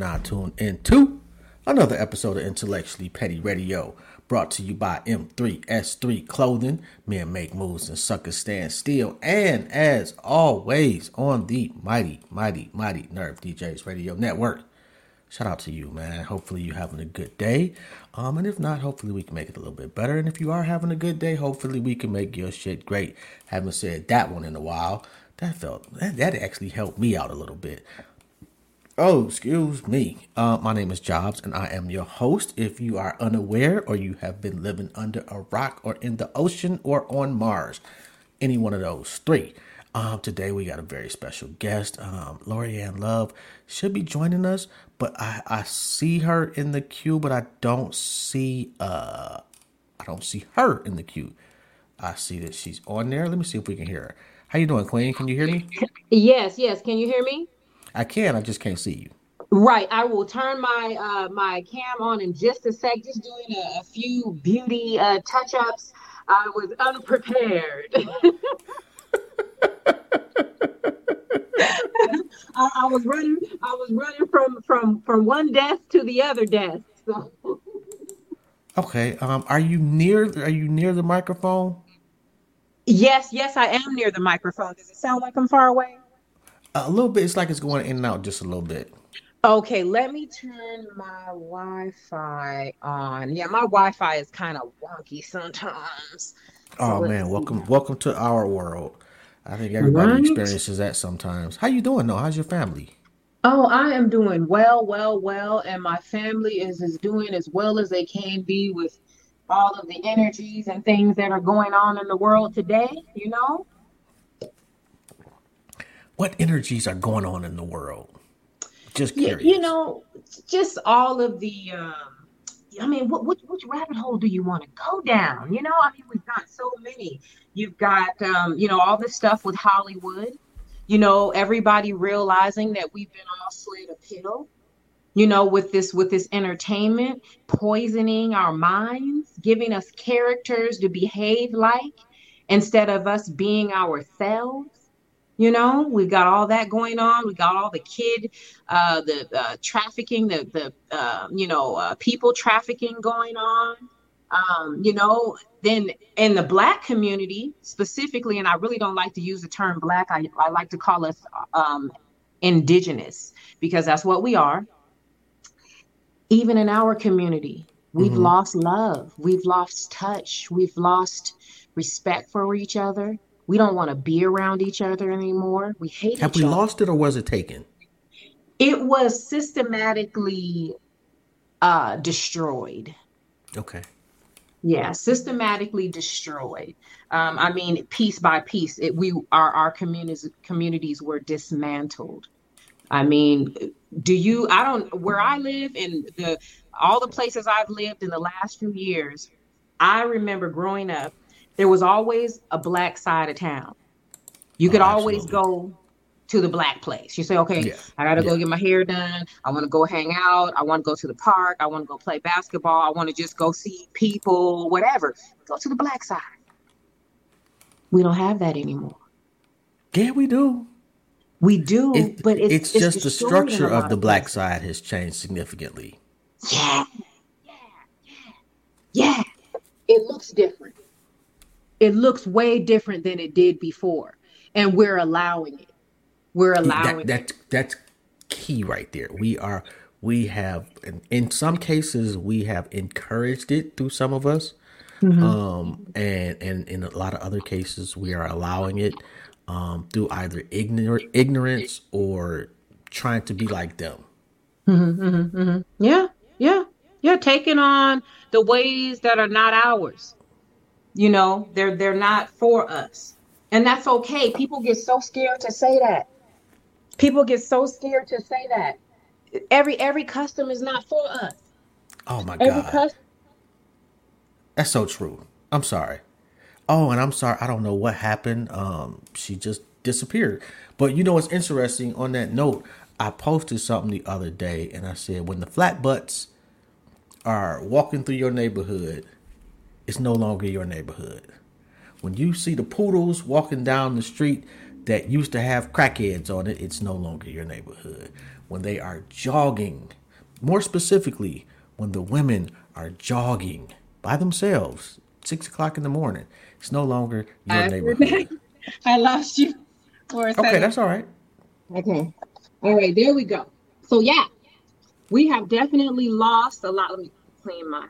now tuned into another episode of Intellectually Petty Radio, brought to you by M3S3 Clothing. Men make moves and suckers stand still. And as always, on the mighty, mighty, mighty Nerve DJs Radio Network. Shout out to you, man. Hopefully you're having a good day. Um, and if not, hopefully we can make it a little bit better. And if you are having a good day, hopefully we can make your shit great. Haven't said that one in a while. That felt that, that actually helped me out a little bit. Oh, excuse me. Uh, my name is Jobs, and I am your host. If you are unaware or you have been living under a rock or in the ocean or on Mars, any one of those three. Um, today we got a very special guest. Um, Lorianne Love should be joining us, but I, I see her in the queue, but I don't see uh I don't see her in the queue. I see that she's on there. Let me see if we can hear her. How you doing, Queen? Can you hear me? Yes, yes. Can you hear me? I can. I just can't see you. Right. I will turn my uh, my cam on in just a sec. Just doing a, a few beauty uh, touch ups. I was unprepared. I, I was running. I was running from from from one desk to the other desk. So. Okay. Um, are you near? Are you near the microphone? Yes, yes, I am near the microphone. Does it sound like I'm far away? A little bit. It's like it's going in and out just a little bit. Okay, let me turn my Wi-Fi on. Yeah, my Wi-Fi is kind of wonky sometimes. Oh man, welcome, welcome to our world. I think everybody Right? experiences that sometimes. How you doing though? How's your family? Oh, I am doing well, well, well, and my family is is doing as well as they can be with all of the energies and things that are going on in the world today, you know? What energies are going on in the world? Just Yeah, curious. you know, just all of the um I mean, what, which which rabbit hole do you want to go down? You know, I mean, we've got so many. You've got um, you know, all this stuff with Hollywood, you know, everybody realizing that we've been all slid a pill, you know, with this with this entertainment, poisoning our minds, giving us characters to behave like instead of us being ourselves. You know, we've got all that going on. We got all the kid, uh, the uh, trafficking, the the uh, you know uh, people trafficking going on. Um, you know, then in the black community specifically, and I really don't like to use the term black. I, I like to call us um, indigenous because that's what we are. Even in our community, we've Mhm. lost love, we've lost touch, we've lost respect for each other. We don't want to be around each other anymore. We hate each other. Have we other. lost it or was it taken? It was systematically uh, destroyed. Okay. Yeah, systematically destroyed. Um, I mean, piece by piece, it, we our our communities communities were dismantled. I mean, do you? I don't. Where I live in the all the places I've lived in the last few years, I remember growing up. There was always a black side of town. You Oh, could always go to the black place. You say, okay, Yeah. I gotta go get my hair done. I want to go hang out. I want to go to the park. I want to go play basketball. I want to just go see people, whatever. Go to the black side. We don't have that anymore. Yeah, we do. We do, It, but it's, it's just the destroyed in a structure of the black places. side has changed significantly. Yeah, yeah, yeah, yeah. It looks different. It looks way different than it did before, and we're allowing it. We're allowing That it. that that's key right there. We are we have in, in some cases we have encouraged it through some of us. Mm-hmm. Um and and in a lot of other cases we are allowing it um through either ignor- ignorance or trying to be like them. Yeah, yeah, yeah. Taking on the ways that are not ours. You know, they're they're not for us, and that's okay. People get so scared to say that. People get so scared to say that. Every every custom is not for us. Oh my Every god. custom. That's so true. I'm sorry. Oh, and I'm sorry. I don't know what happened. Um, she just disappeared. But you know what's interesting? On that note, I posted something the other day, and I said, when the flat butts are walking through your neighborhood, it's no longer your neighborhood. When you see the poodles walking down the street that used to have crackheads on it, it's no longer your neighborhood. When they are jogging, more specifically, when the women are jogging by themselves, six o'clock in the morning, it's no longer your I, neighborhood. I lost you for a second. Okay, that's all right. Okay. All right, there we go. So yeah, we have definitely lost a lot. Let me clean my.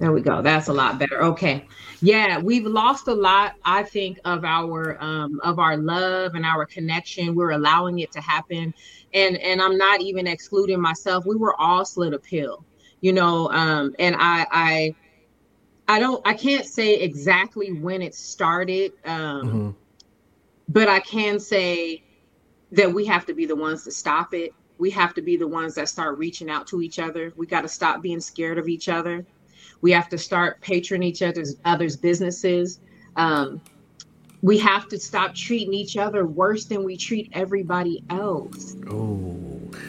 There we go. That's a lot better. Okay. Yeah, we've lost a lot, I think, of our um of our love and our connection. We're allowing it to happen. And and I'm not even excluding myself. We were all slid a pill, you know, um, and I I I don't I can't say exactly when it started. Um Mhm. but I can say that we have to be the ones to stop it. We have to be the ones that start reaching out to each other. We got to stop being scared of each other. We have to start patroning each other's others' businesses. Um, we have to stop treating each other worse than we treat everybody else. Oh,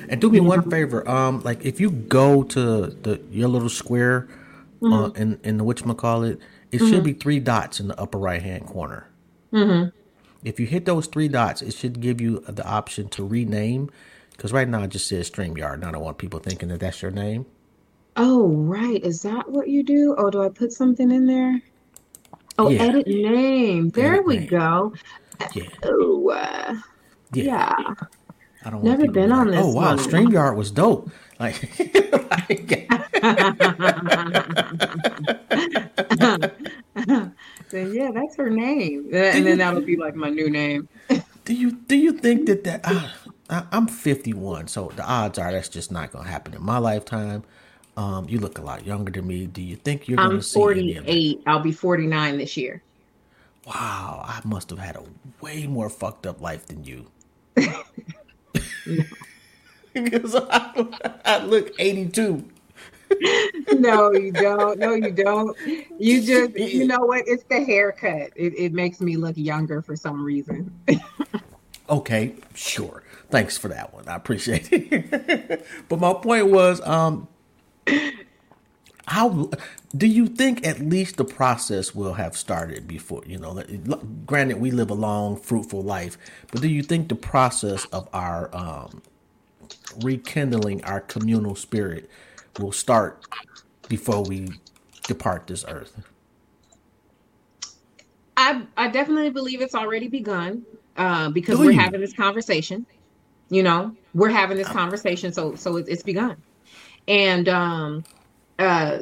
and do me one favor. Um, like if you go to the your little square, uh, in in the call it it should be three dots in the upper right hand corner. Mm-hmm. If you hit those three dots, it should give you the option to rename. Because right now it just says StreamYard. and I don't want people thinking that that's your name. Oh, right. Is that what you do? Oh, do I put something in there? Oh, Yeah. edit name. There Edit we name. go. Yeah, Oh, uh, yeah. yeah. I don't Never been on this Oh wow, one." StreamYard was dope. Like, like, then yeah, that's her name, and then that'll be like my new name. do you do you think that that uh, I, I'm 51, so the odds are that's just not gonna happen in my lifetime. Um, you look a lot younger than me. Do you think you're gonna I'm see that? 48. I'll be 49 this year. Wow, I must have had a way more fucked up life than you. Because I, I look 82. No, you don't. No, you don't. You just, you know what? It's the haircut. It, it makes me look younger for some reason. Okay, sure. Thanks for that one. I appreciate it. but my point was, um, how do you think at least the process will have started before? You know, granted, we live a long, fruitful life, but do you think the process of our um, rekindling our communal spirit will start before we depart this earth? I, I definitely believe it's already begun uh, because Do we're you? having this conversation. You know, we're having this conversation, so so it's begun, and um, uh,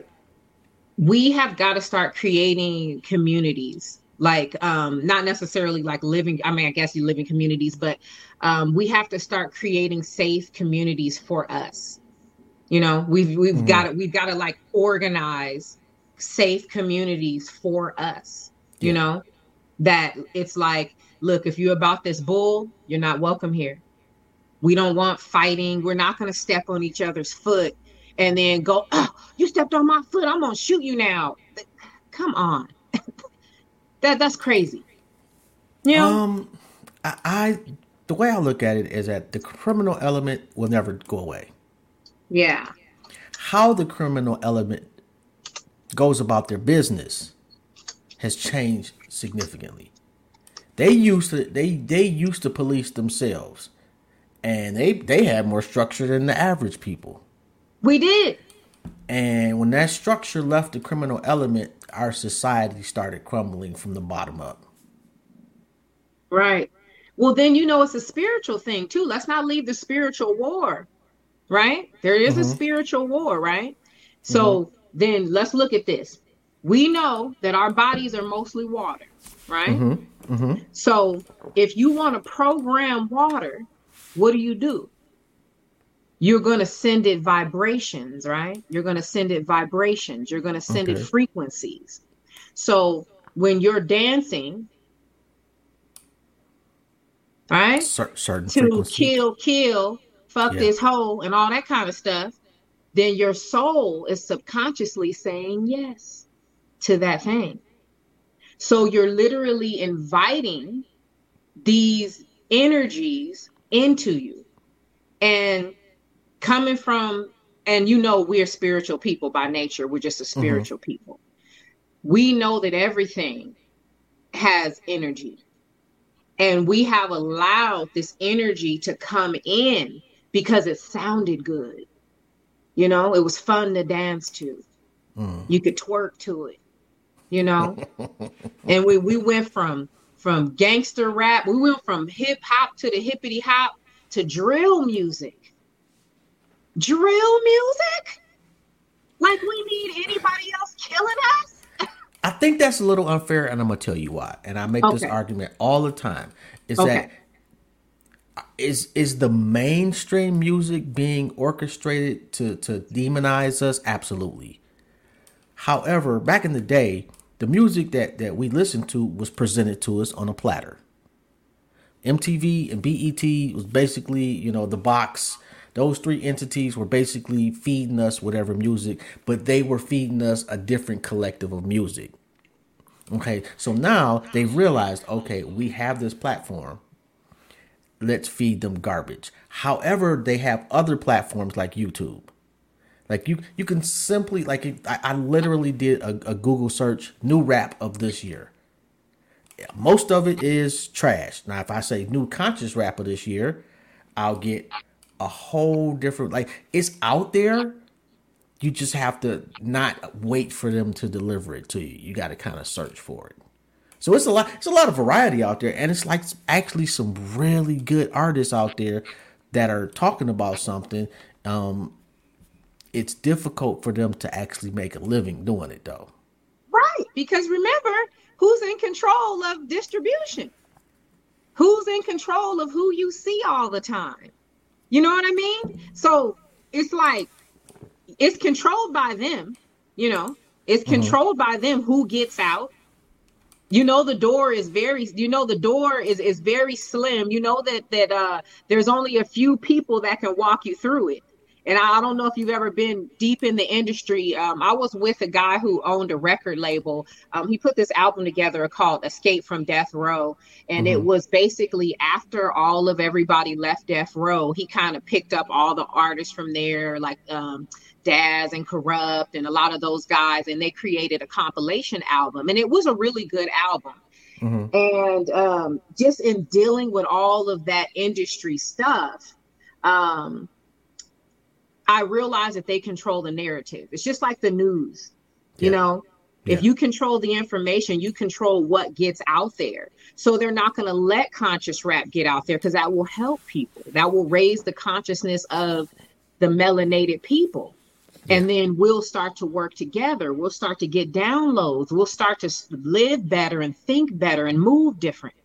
we have got to start creating communities. Like, um, not necessarily like living. I mean, I guess you live in communities, but um, we have to start creating safe communities for us. You know, we've we've got to we've got to like organize safe communities for us. You Yeah. know, that it's like, look, if you're about this bull, you're not welcome here. We don't want fighting. We're not going to step on each other's foot and then go, oh, you stepped on my foot. I'm going to shoot you now. Come on. that That's crazy. Yeah. Um, I, I the way I look at it is that the criminal element will never go away. yeah. How the criminal element goes about their business has changed significantly. They used to they they used to police themselves, and they they had more structure than the average people. We did. And when that structure left the criminal element, our society started crumbling from the bottom up. Right. Well, then you know it's a spiritual thing too. Let's not leave the spiritual war, right? There is a mm-hmm. spiritual war, right? Mm-hmm. So then let's look at this. We know that our bodies are mostly water, right? Mm-hmm. mm-hmm. So if you want to program water, what do you do? You're going to send it vibrations, right? You're going to send it vibrations. You're going to send it frequencies. So when you're dancing, right? Cer- certain To frequencies. kill, kill, fuck Yeah. this hole, and all that kind of stuff, then your soul is subconsciously saying yes to that thing. So you're literally inviting these energies into you. And coming from and you know we're spiritual people by nature. We're just a Mm-hmm. spiritual people. We know that everything has energy. And we have allowed this energy to come in because it sounded good. You know, it was fun to dance to. Mm. You could twerk to it, you know? and we, we went from from gangster rap, we went from hip hop to the hippity hop to drill music. Drill music? Like we need anybody else killing us? I think that's a little unfair, and I'm gonna tell you why. And I make this argument all the time: is Okay. that is is the mainstream music being orchestrated to to demonize us? Absolutely. However, back in the day, the music that that we listened to was presented to us on a platter. MTV and BET was basically, you know, the box. Those three entities were basically feeding us whatever music, but they were feeding us a different collective of music. Okay, so now they've realized, okay, we have this platform. Let's feed them garbage. However, they have other platforms like YouTube. Like you, you can simply like I, I literally did a, a Google search, new rap of this year. Most of it is trash. Now, if I say new conscious rapper this year, I'll get a whole different like it's out there. You just have to not wait for them to deliver it to you. You got to kind of search for it. So it's a lot. It's a lot of variety out there, and it's like actually some really good artists out there that are talking about something. Um, it's difficult for them to actually make a living doing it, though. Right. Because remember, who's in control of distribution? Who's in control of who you see all the time? You know what I mean? So it's like it's controlled by them, you know, it's controlled by them who gets out. You know the door is very you know the door is is very slim. You know that that uh there's only a few people that can walk you through it. And I don't know if you've ever been deep in the industry. Um, I was with a guy who owned a record label. Um, he put this album together called Escape from Death Row. And it was basically after all of everybody left Death Row, he kind of picked up all the artists from there, like um, Daz and Kurupt and a lot of those guys. And they created a compilation album. And it was a really good album. And um, just in dealing with all of that industry stuff, um, I realize that they control the narrative. It's just like the news, you Yeah. know. If you control the information, you control what gets out there. So they're not going to let conscious rap get out there because that will help people. That will raise the consciousness of the melanated people. And then we'll start to work together. We'll start to get downloads. We'll start to live better and think better and move different.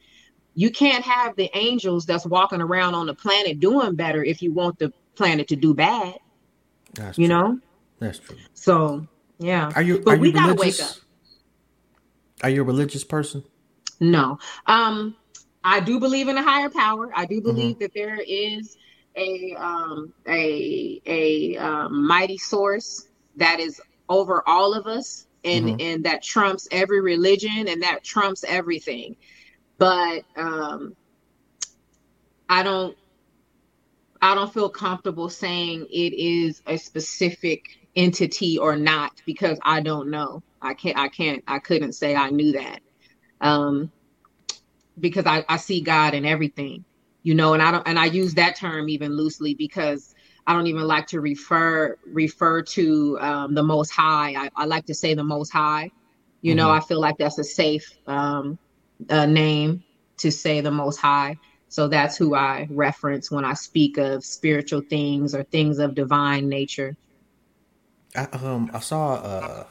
You can't have the angels that's walking around on the planet doing better if you want the planet to do bad, That's you true. know? That's true. So, yeah. Are you? But are we you gotta religious? wake up. Are you a religious person? No. Um, I do believe in a higher power. I do believe that there is a um a a um, mighty source that is over all of us and and that trumps every religion and that trumps everything. But um I don't I don't feel comfortable saying it is a specific entity or not because I don't know. I can't I can't I couldn't say I knew that. Um because I, I see God in everything, you know, and I don't and I use that term even loosely because I don't even like to refer refer to um, the most high. I, I like to say the most high. You know, I feel like that's a safe um, uh, name to say the most high. So that's who I reference when I speak of spiritual things or things of divine nature. I, um, I saw a,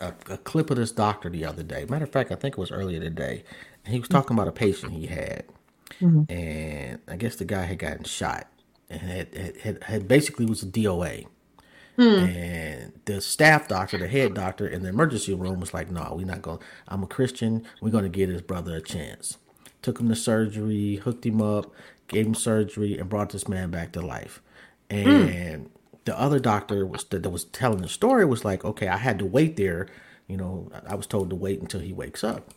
a a clip of this doctor the other day. Matter of fact, I think it was earlier today, and he was talking about a patient he had, mm-hmm. and I guess the guy had gotten shot and had had, had, had basically was a DOA. Hmm. And the staff doctor, the head doctor in the emergency room was like, "No, we're not going. I'm a Christian. We're going to give his brother a chance." Took him to surgery, hooked him up, gave him surgery, and brought this man back to life. And the other doctor was that, was telling the story was like, "Okay, I had to wait there. You know, I was told to wait until he wakes up."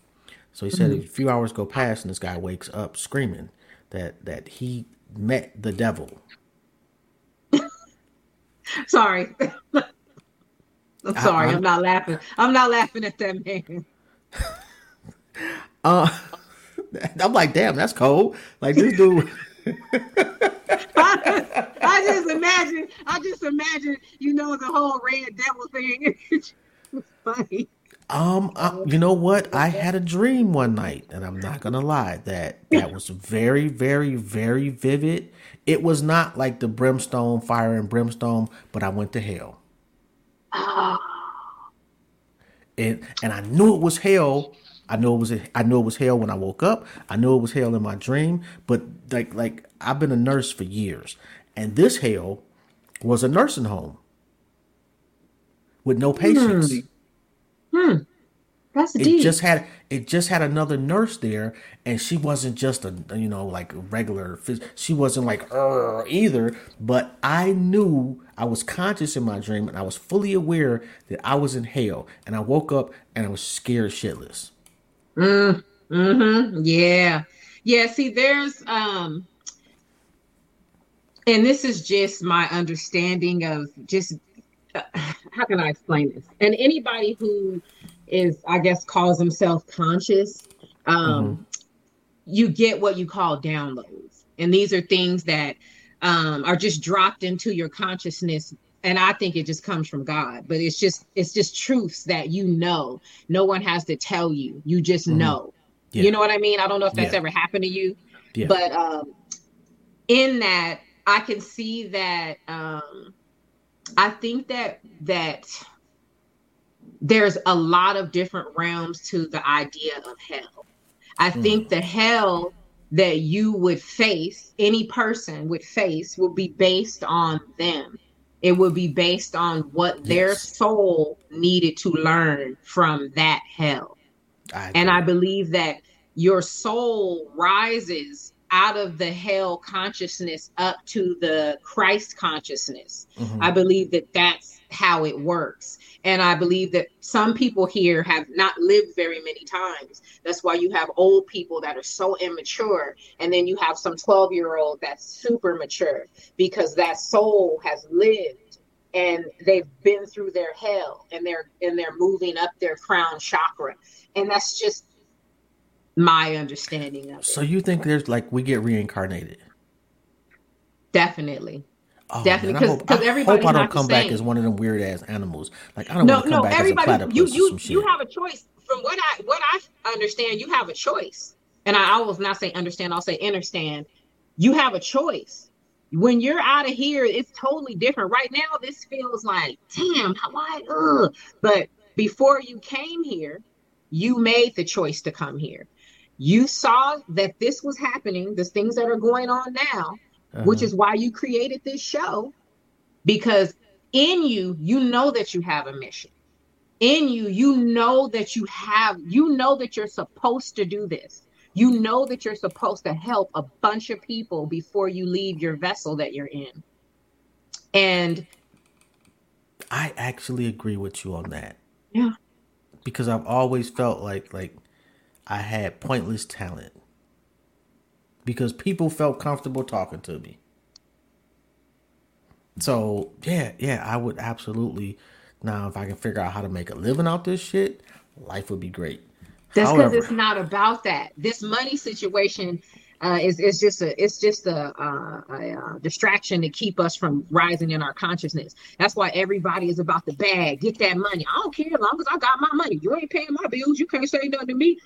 So he said a few hours go past, and this guy wakes up screaming that that he met the devil. sorry. I'm sorry. I, am not laughing. I'm not laughing at that man. Uh, I'm like, damn, that's cold. Like this dude. I, I, just imagine. I just imagine. You know the whole red devil thing. it's funny. Um, uh, you know what? I had a dream one night, and I'm not gonna lie that that was very, very, very vivid. It was not like the brimstone, fire and brimstone, but I went to hell. Oh. And and I knew it was hell. I know it was I knew it was hell when I woke up. I knew it was hell in my dream. But like like I've been a nurse for years, and this hell was a nursing home with no patients. Hmm. hmm. That's it deep. just had it just had another nurse there, and she wasn't just a you know like a regular. She wasn't like either. But I knew I was conscious in my dream, and I was fully aware that I was in hell. And I woke up and I was scared shitless. Mm, hmm Yeah, yeah. See, there's um, and this is just my understanding of just uh, how can I explain this? And anybody who is, I guess, calls himself conscious, um, mm-hmm. you get what you call downloads. And these are things that um, are just dropped into your consciousness. And I think it just comes from God, but it's just it's just truths that you know. No one has to tell you. You just mm-hmm. know. Yeah. You know what I mean? I don't know if that's yeah. ever happened to you, yeah. but um, in that, I can see that. Um, I think that that there's a lot of different realms to the idea of hell. I mm. think the hell that you would face, any person would face, would be based on them. It would be based on what yes. their soul needed to learn from that hell. I and I believe that your soul rises out of the hell consciousness up to the Christ consciousness. Mm-hmm. I believe that that's how it works. And I believe that some people here have not lived very many times. That's why you have old people that are so immature. And then you have some 12 year old that's super mature because that soul has lived and they've been through their hell and they're and they're moving up their crown chakra. And that's just my understanding of it. So you think there's like we get reincarnated? Definitely. Oh, Definitely, because everybody. hope I don't come back as one of them weird ass animals. Like I don't no, want to come no, back everybody, as a You you you have a choice. From what I what I understand, you have a choice. And I, I will not say understand. I'll say understand. You have a choice. When you're out of here, it's totally different. Right now, this feels like, damn, why? Ugh. But before you came here, you made the choice to come here. You saw that this was happening, the things that are going on now uh-huh. which is why you created this show because in you you know that you have a mission. In you you know that you have you know that you're supposed to do this. You know that you're supposed to help a bunch of people before you leave your vessel that you're in. And i actually agree with you on that. Yeah. Because i've always felt like like i had pointless talent because people felt comfortable talking to me. So yeah, yeah, I would absolutely. Now, if I can figure out how to make a living out this shit, life would be great. That's because it's not about that. This money situation uh, is is just a it's just a, uh, a, a, uh, distraction to keep us from rising in our consciousness. That's why everybody is about the bag. Get that money. I don't care as long as I got my money. You ain't paying my bills. You can't say nothing to me.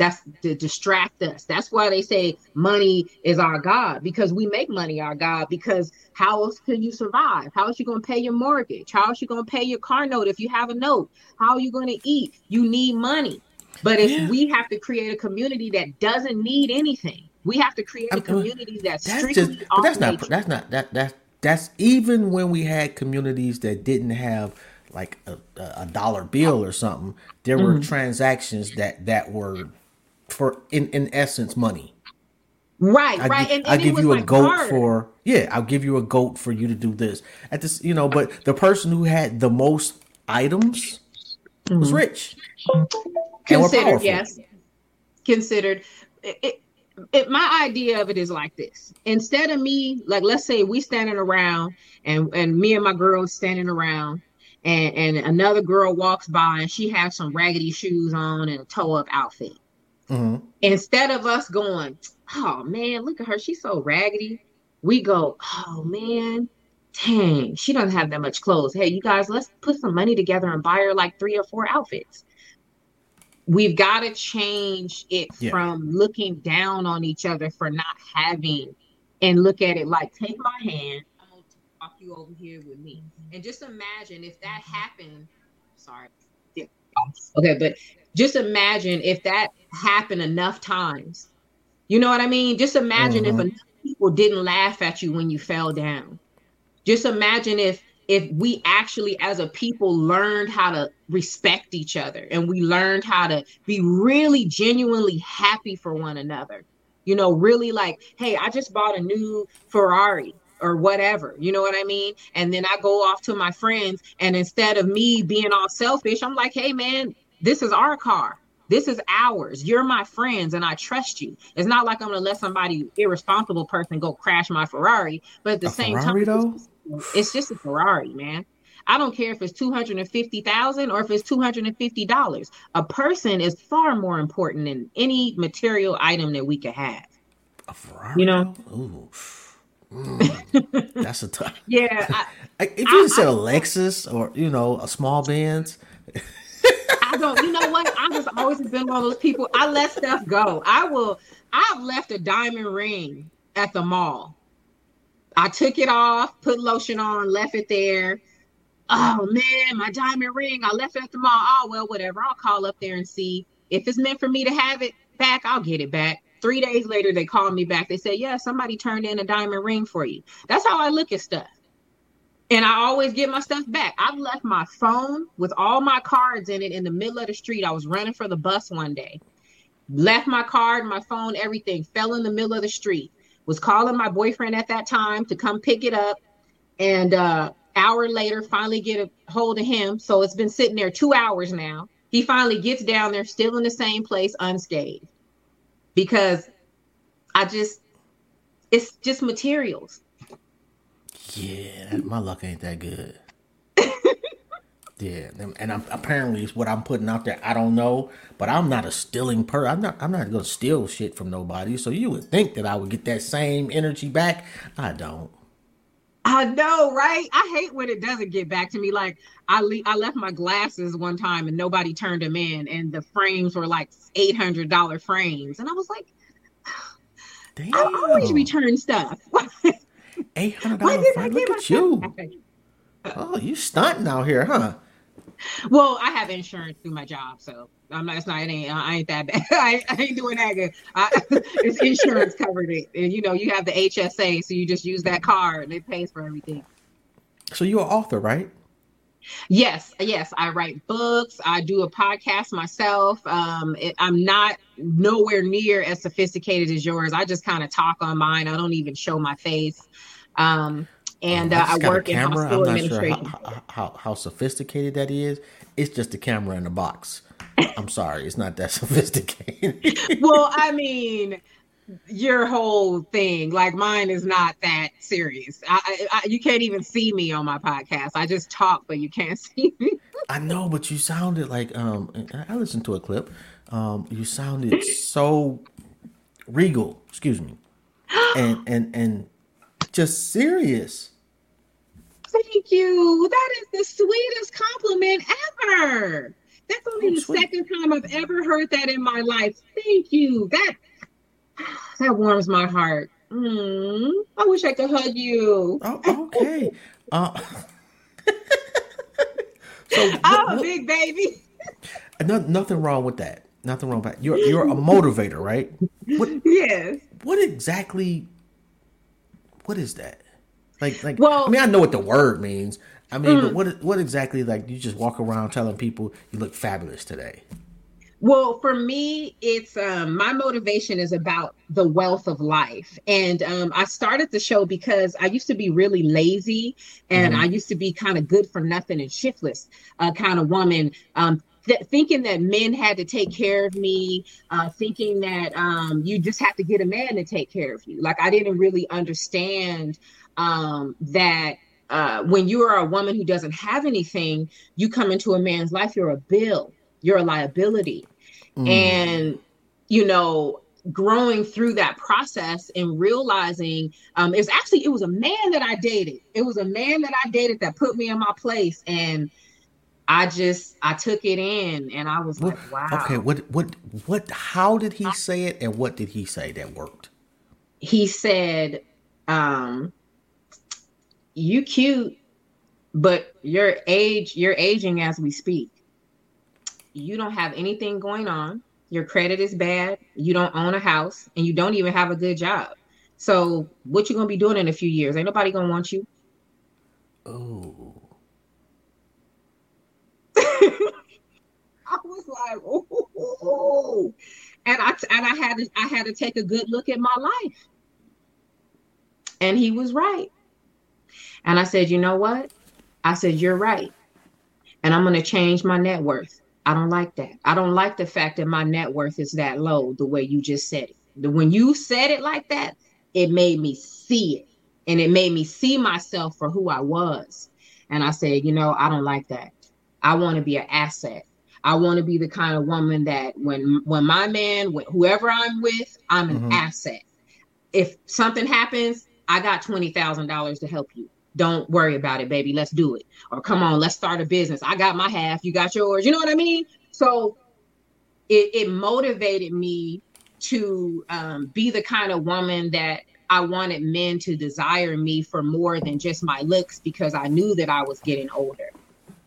That's to distract us. That's why they say money is our God because we make money our God. Because how else can you survive? How else you going to pay your mortgage? How else you going to pay your car note if you have a note? How are you going to eat? You need money. But if yeah. we have to create a community that doesn't need anything, we have to create a community that's, that's strictly just, but that's not that's not that that that's even when we had communities that didn't have like a, a dollar bill or something there were mm-hmm. transactions that that were for in in essence money. Right, I right. Give, and, and I give you a goat for yeah. I'll give you a goat for you to do this at this, you know. But the person who had the most items mm-hmm. was rich. Considered, yes. Considered. It, it, my idea of it is like this. Instead of me, like let's say we standing around and and me and my girl standing around and and another girl walks by and she has some raggedy shoes on and a toe up outfit. Mm-hmm. Instead of us going, oh man, look at her, she's so raggedy. We go, oh man, dang, she doesn't have that much clothes. Hey, you guys, let's put some money together and buy her like three or four outfits we've got to change it yeah. from looking down on each other for not having and look at it like take my hand i'm gonna walk you over here with me and just imagine if that happened sorry yeah. okay but just imagine if that happened enough times. You know what i mean? Just imagine mm-hmm. if enough people didn't laugh at you when you fell down. Just imagine if if we actually as a people learned how to respect each other and we learned how to be really genuinely happy for one another. You know really like hey i just bought a new ferrari or whatever. You know what i mean? And then i go off to my friends and instead of me being all selfish i'm like hey man this is our car this is ours. You're my friends and I trust you. It's not like I'm gonna let somebody irresponsible person go crash my Ferrari, but at the a same Ferrari, time, though? It's just a Ferrari, man. I don't care if it's 250,000 or if it's $250. A person is far more important than any material item that we could have. A Ferrari? You know? Ooh. Mm, that's a tough. yeah. I, if you I, said a Lexus or, you know, a small Benz. I don't, you know what? I've just always been one of those people. I let stuff go. I will, I've left a diamond ring at the mall I took it off, put lotion on, left it there. Oh man, my diamond ring, I left it at the mall. Oh well, whatever. I'll call up there and see if it's meant for me to have it back. I'll get it back. Three days later, they called me back. They said, "Yeah, somebody turned in a diamond ring for you." That's how I look at stuff, and I always get my stuff back. I've left my phone with all my cards in it in the middle of the street. I was running for the bus one day, left my card, my phone, everything fell in the middle of the street. Was calling my boyfriend at that time to come pick it up. And uh hour later finally get a hold of him. So it's been sitting there two hours now. He finally gets down there still in the same place unscathed. Because i just it's just materials yeah my luck ain't that good Yeah, and I'm, apparently it's what I'm putting out there. I don't know, but I'm not a stealing per. I'm not. I'm not gonna steal shit from nobody. So you would think that I would get that same energy back. I don't. I know, right? I hate when it doesn't get back to me. Like I le- I left my glasses one time and nobody turned them in, and the frames were like eight hundred dollar frames, and I was like, Damn. I always return stuff. Eight hundred dollars. Look at you. Oh, you stunting out here, huh? Well, I have insurance through my job, so I'm not. It's not. It ain't. I ain't that bad. I, I ain't doing that good. I, it's insurance covered it, and you know you have the HSA, so you just use that card, and it pays for everything. So you're an author, right? Yes, yes. I write books. I do a podcast myself. Um, it, I'm not nowhere near as sophisticated as yours. I just kind of talk on mine. I don't even show my face. Um, and uh, I work in hospital I'm not administration. Sure how, how, how sophisticated that is. It's just a camera in a box. I'm sorry, it's not that sophisticated. well, I mean, your whole thing, like mine, is not that serious. I, I, you can't even see me on my podcast. I just talk, but you can't see me. I know, but you sounded like um. I listened to a clip. Um, you sounded so regal. Excuse me, and and and just serious. Thank you. That is the sweetest compliment ever. That's only oh, the sweet. second time I've ever heard that in my life. Thank you. That that warms my heart. Mm, I wish I could hug you. Oh, okay. uh, so I'm a big baby. no, nothing wrong with that. Nothing wrong with that. You're you're a motivator, right? What, yes. What exactly? What is that? Like, like, well, I mean, I know what the word means. I mean, mm, but what, what exactly? Like, you just walk around telling people you look fabulous today. Well, for me, it's um, my motivation is about the wealth of life. And um, I started the show because I used to be really lazy and mm-hmm. I used to be kind of good for nothing and shiftless uh, kind of woman. Um, th- thinking that men had to take care of me, uh, thinking that um, you just have to get a man to take care of you. Like I didn't really understand um, that uh, when you are a woman who doesn't have anything, you come into a man's life, you're a bill, you're a liability. Mm. And, you know, growing through that process and realizing um, it was actually, it was a man that I dated. It was a man that I dated that put me in my place. And I just, I took it in and I was what, like, wow. Okay. What, what, what, how did he say it? And what did he say that worked? He said, um, you cute, but your age, you're aging as we speak. You don't have anything going on. Your credit is bad. You don't own a house, and you don't even have a good job. So, what you gonna be doing in a few years? Ain't nobody gonna want you. Oh. I was like, oh, and I and I had to I had to take a good look at my life, and he was right. And I said, you know what? I said, you're right. And I'm going to change my net worth. I don't like that. I don't like the fact that my net worth is that low the way you just said it. When you said it like that, it made me see it and it made me see myself for who I was. And I said, you know, I don't like that. I want to be an asset. I want to be the kind of woman that when when my man, whoever I'm with, I'm an mm-hmm. asset. If something happens, I got twenty thousand dollars to help you don't worry about it, baby. Let's do it. Or come on, let's start a business. I got my half, you got yours. You know what I mean? So it, it motivated me to um, be the kind of woman that I wanted men to desire me for more than just my looks because I knew that I was getting older.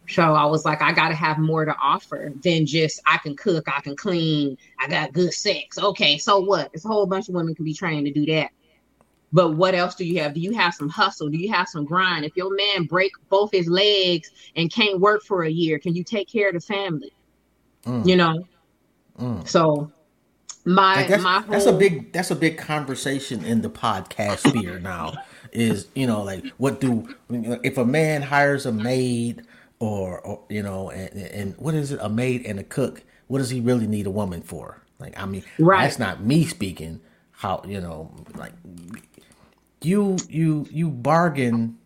So I was like, I got to have more to offer than just I can cook, I can clean, I got good sex. Okay, so what? It's a whole bunch of women can be trained to do that. But what else do you have? Do you have some hustle? Do you have some grind? If your man break both his legs and can't work for a year, can you take care of the family? Mm. You know. Mm. So my that's, my whole... that's a big that's a big conversation in the podcast sphere now. Is you know like what do if a man hires a maid or, or you know and, and what is it a maid and a cook? What does he really need a woman for? Like I mean, right. that's not me speaking. How you know like you you you bargain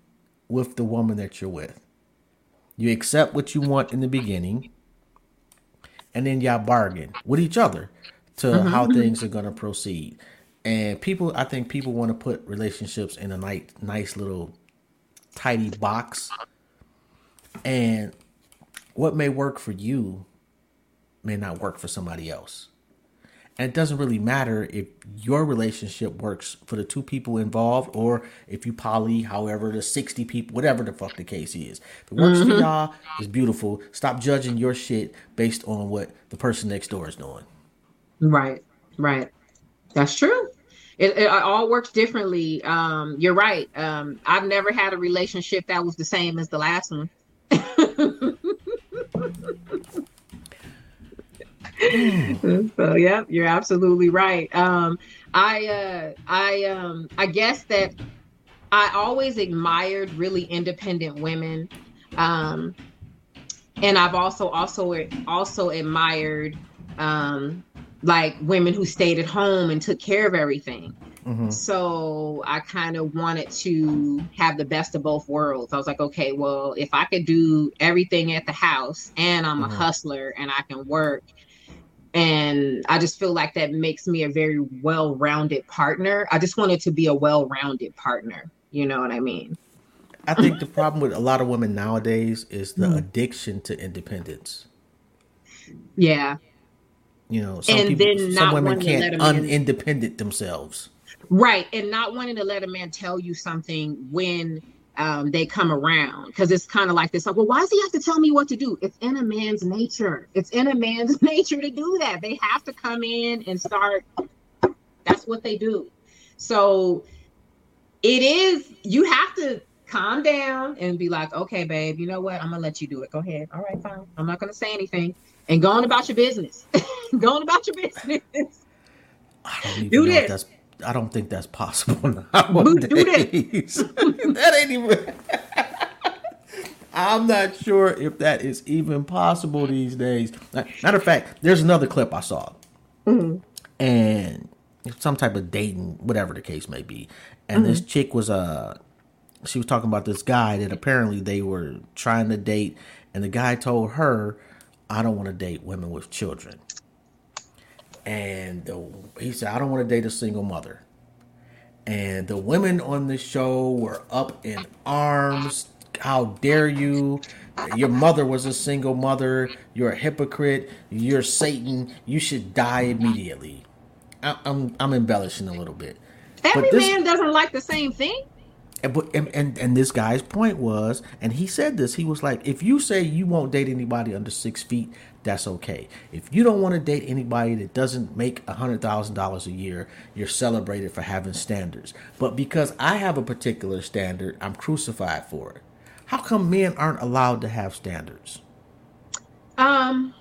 with the woman that you're with. You accept what you want in the beginning, and then y'all bargain with each other to mm-hmm. how things are gonna proceed. And people, I think people want to put relationships in a nice, nice little tidy box. And what may work for you may not work for somebody else. And it doesn't really matter if your relationship works for the two people involved or if you poly, however, the 60 people, whatever the fuck the case is. If it works mm-hmm. for y'all, it's beautiful. Stop judging your shit based on what the person next door is doing. Right, right. That's true. It, it, all works differently. Um, you're right. Um, I've never had a relationship that was the same as the last one. so yeah, you're absolutely right. Um, I uh, I um, I guess that I always admired really independent women, um, and I've also also also admired um, like women who stayed at home and took care of everything. Mm-hmm. So I kind of wanted to have the best of both worlds. I was like, okay, well, if I could do everything at the house and I'm mm-hmm. a hustler and I can work and I just feel like that makes me a very well-rounded partner. I just wanted to be a well-rounded partner. You know what I mean? I think the problem with a lot of women nowadays is the mm. addiction to independence. Yeah. You know, some and people, then some women can't unindependent themselves. Right, and not wanting to let a man tell you something when um, they come around because it's kind of like this like well why does he have to tell me what to do? It's in a man's nature. It's in a man's nature to do that. They have to come in and start that's what they do. So it is you have to calm down and be like okay babe you know what? I'm gonna let you do it. Go ahead. All right fine. I'm not gonna say anything. And go on about your business. Go on about your business. I don't even do this. I don't think that's possible nowadays. That. that ain't even. I'm not sure if that is even possible these days. Matter of fact, there's another clip I saw, mm-hmm. and some type of dating, whatever the case may be, and mm-hmm. this chick was uh she was talking about this guy that apparently they were trying to date, and the guy told her, "I don't want to date women with children," and the, he said, "I don't want to date a single mother." And the women on the show were up in arms. How dare you? Your mother was a single mother. You're a hypocrite. You're Satan. You should die immediately. I, I'm I'm embellishing a little bit. Every this, man doesn't like the same thing. And, and and this guy's point was, and he said this. He was like, if you say you won't date anybody under six feet, that's okay. If you don't want to date anybody that doesn't make a hundred thousand dollars a year, you're celebrated for having standards. But because I have a particular standard, I'm crucified for it. How come men aren't allowed to have standards? Um,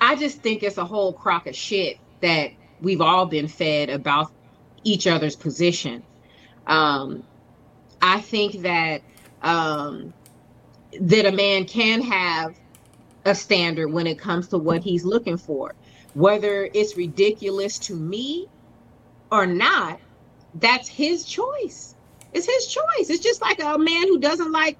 I just think it's a whole crock of shit that we've all been fed about each other's position. Um, I think that um, that a man can have a standard when it comes to what he's looking for, whether it's ridiculous to me or not. That's his choice. It's his choice. It's just like a man who doesn't like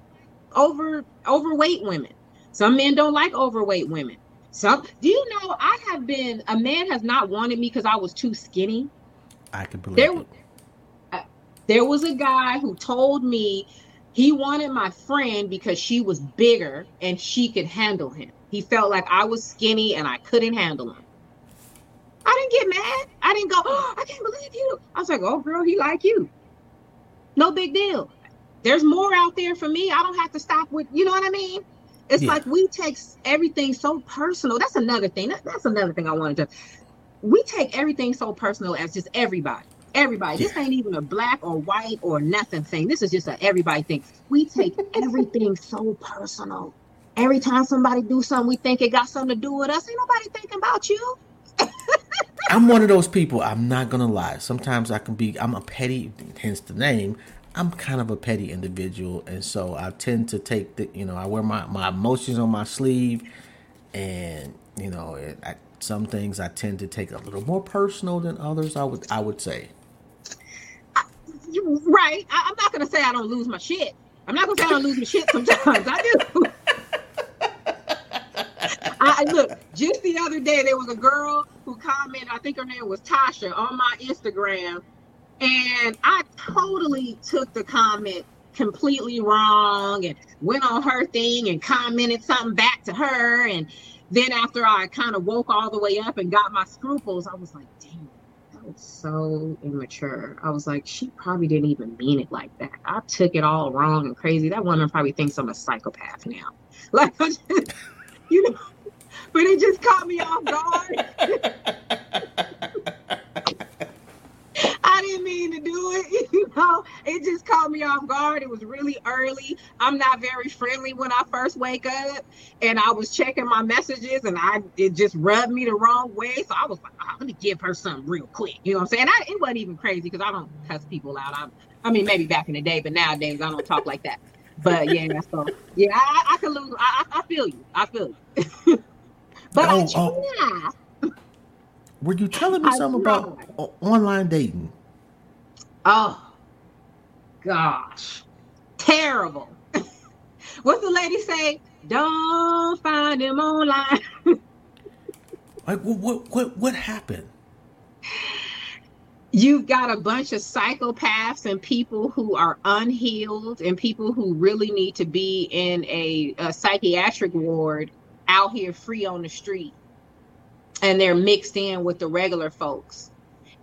over overweight women. Some men don't like overweight women. Some do you know I have been a man has not wanted me because I was too skinny. I can believe there, it. There was a guy who told me he wanted my friend because she was bigger and she could handle him. He felt like I was skinny and I couldn't handle him. I didn't get mad. I didn't go, oh, I can't believe you. I was like, oh, girl, he like you. No big deal. There's more out there for me. I don't have to stop with, you know what I mean? It's yeah. like we take everything so personal. That's another thing. That, that's another thing I wanted to. We take everything so personal as just everybody. Everybody. This ain't even a black or white or nothing thing. This is just a everybody thing. We take everything so personal. Every time somebody do something, we think it got something to do with us. Ain't nobody thinking about you. I'm one of those people. I'm not gonna lie. Sometimes I can be. I'm a petty, hence the name. I'm kind of a petty individual, and so I tend to take the, you know, I wear my, my emotions on my sleeve, and you know, it, I, some things I tend to take a little more personal than others. I would I would say. You right. I, am not gonna say I don't lose my shit. I'm not gonna say I don't lose my shit. Sometimes I do. I look just the other day there was a girl who commented. I think her name was Tasha on my Instagram and I totally took the comment completely wrong and went on her thing and commented something back to her. And then after I kind of woke all the way up and got my scruples, I was like, damn, was so immature. I was like, she probably didn't even mean it like that. I took it all wrong and crazy. That woman probably thinks I'm a psychopath now. Like, you know, but it just caught me off guard. I didn't mean to do it. You know, it just caught me off guard. It was really early. I'm not very friendly when I first wake up, and I was checking my messages, and I it just rubbed me the wrong way. So I was like, oh, let me give her something real quick. You know what I'm saying? I, it wasn't even crazy because I don't cuss people out. I, I mean, maybe back in the day, but nowadays I don't talk like that. But yeah, so yeah, I, I can lose. I, I feel you. I feel you. but oh, I try. Oh. Were you telling me something about online dating? Oh, gosh. Terrible. What's the lady say? Don't find him online. like, what, what, what happened? You've got a bunch of psychopaths and people who are unhealed and people who really need to be in a, a psychiatric ward out here free on the street. And they're mixed in with the regular folks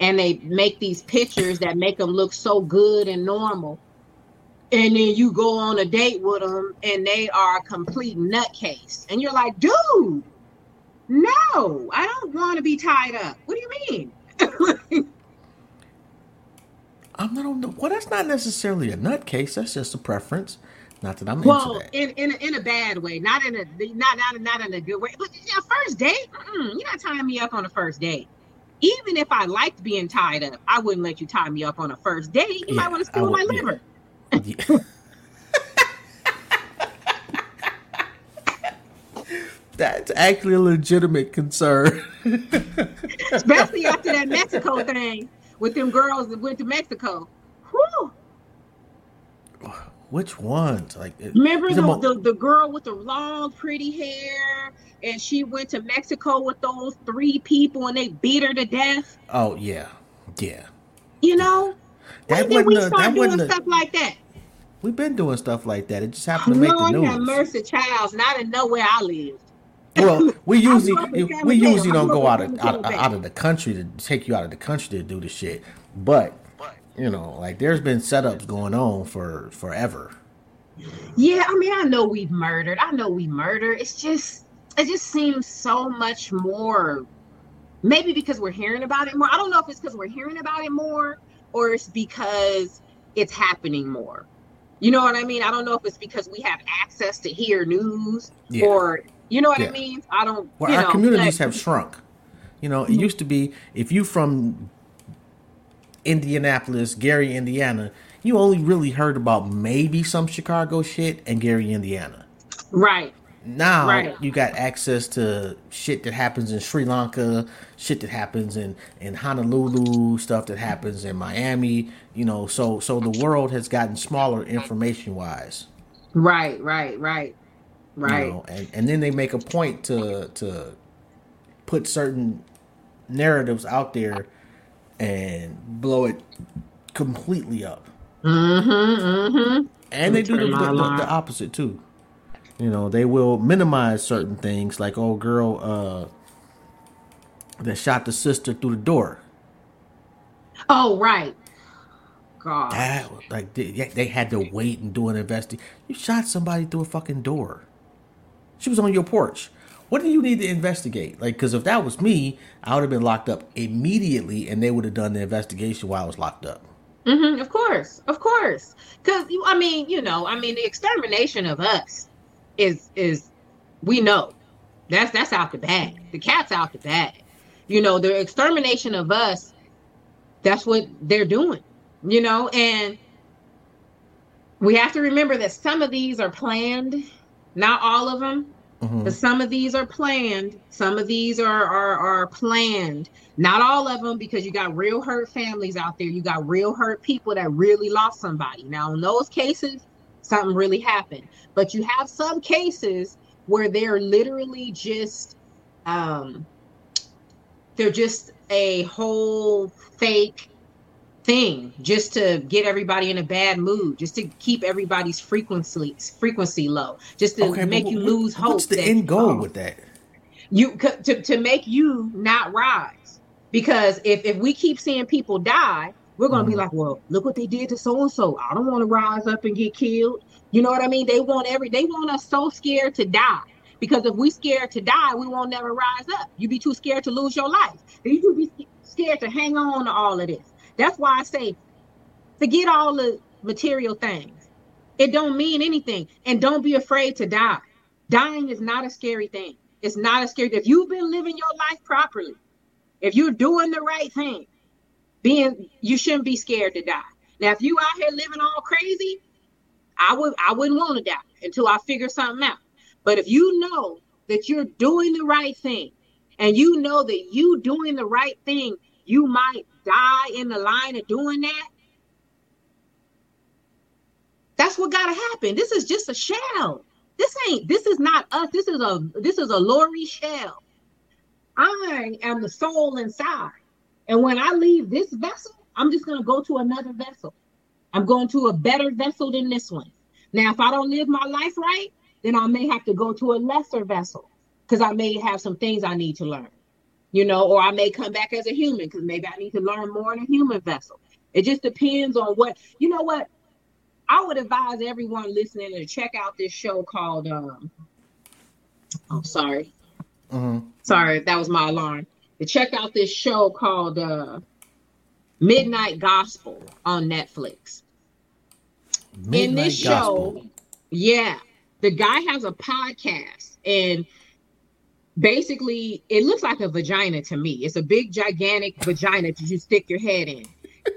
and they make these pictures that make them look so good and normal. And then you go on a date with them and they are a complete nutcase. And you're like, dude, no, I don't want to be tied up. What do you mean? I'm not on the, well, that's not necessarily a nutcase. That's just a preference. Not that I'm well, in in a, in a bad way, not in a not not not in a good way. But yeah, first date, you're not tying me up on a first date even if I liked being tied up, I wouldn't let you tie me up on a first date. You yeah, might want to steal would, my yeah. liver. Yeah. That's actually a legitimate concern. Especially after that Mexico thing with them girls that went to Mexico. Whew. Which ones? Like remember the, the, the girl with the long, pretty hair, and she went to Mexico with those three people, and they beat her to death. Oh yeah, yeah. You know, that when did we start doing stuff like that? We've been doing stuff like that. It just happened to make the news. Lord mercy, Childs. Not in nowhere I lived. Well, we usually we usually don't go out of out, out of the country to take you out of the country to do the shit. But you know, like there's been setups going on for forever. Yeah, I mean, I know we've murdered. I know we murder. It's just it just seems so much more. Maybe because we're hearing about it more. I don't know if it's because we're hearing about it more or it's because it's happening more. You know what I mean? I don't know if it's because we have access to hear news yeah. or you know what yeah. I mean? I don't. Well, our know, communities have shrunk. You know, it mm-hmm. used to be if you from Indianapolis, Gary, Indiana, you only really heard about maybe some Chicago shit and Gary, Indiana. Right. Now right. you got access to shit that happens in Sri Lanka, shit that happens in in Honolulu, stuff that happens in Miami. You know, so so the world has gotten smaller information wise. Right, right, right, right. You know, and and then they make a point to to put certain narratives out there and blow it completely up. Mm-hmm, mm-hmm. And they do the, the, the, opposite too. You know, they will minimize certain things, like old girl uh, that shot the sister through the door. Oh right. God. That, like they, they had to wait and do an investigation. You shot somebody through a fucking door. She was on your porch. What do you need to investigate? Like, because if that was me, I would have been locked up immediately, and they would have done the investigation while I was locked up. Mm-hmm, of course, of course. Because I mean, you know, I mean, the extermination of us is is we know that's that's out the bag. The cat's out the bag. You know, the extermination of us. That's what they're doing. You know, and we have to remember that some of these are planned, not all of them. Mm-hmm. Some of these are planned. Some of these are, are are planned. Not all of them, because you got real hurt families out there. You got real hurt people that really lost somebody. Now, in those cases, something really happened. But you have some cases where they're literally just um they're just a whole fake thing just to get everybody in a bad mood, just to keep everybody's frequency frequency low, just to okay, make you what, lose hope. What's the that, end goal um, with that? You to to make you not rise, because if if we keep seeing people die, we're gonna mm. be like, well, look what they did to so and so. I don't want to rise up and get killed. You know what I mean? They want every they want us so scared to die. Because if we scared to die, we won't never rise up. You'd be too scared to lose your life. You'd be scared to hang on to all of this. That's why I say forget all the material things. It don't mean anything. And don't be afraid to die. Dying is not a scary thing. It's not a scary. If you've been living your life properly, if you're doing the right thing, being you shouldn't be scared to die. Now, if you out here living all crazy, I would I wouldn't want to die until I figure something out. But if you know that you're doing the right thing, and you know that you doing the right thing, you might die in the line of doing that, that's what gotta happen. This is just a shell. This ain't this is not us. This is a this is a Lori shell. I am the soul inside. And when I leave this vessel, I'm just gonna go to another vessel. I'm going to a better vessel than this one. Now, if I don't live my life right, then I may have to go to a lesser vessel because I may have some things I need to learn you know, or I may come back as a human because maybe I need to learn more in a human vessel. It just depends on what, you know what? I would advise everyone listening to check out this show called, um, oh, sorry. Mm-hmm. Sorry, that was my alarm. To check out this show called uh, Midnight Gospel on Netflix. Midnight in this Gospel. show, yeah, the guy has a podcast and basically it looks like a vagina to me. It's a big gigantic vagina that you stick your head in.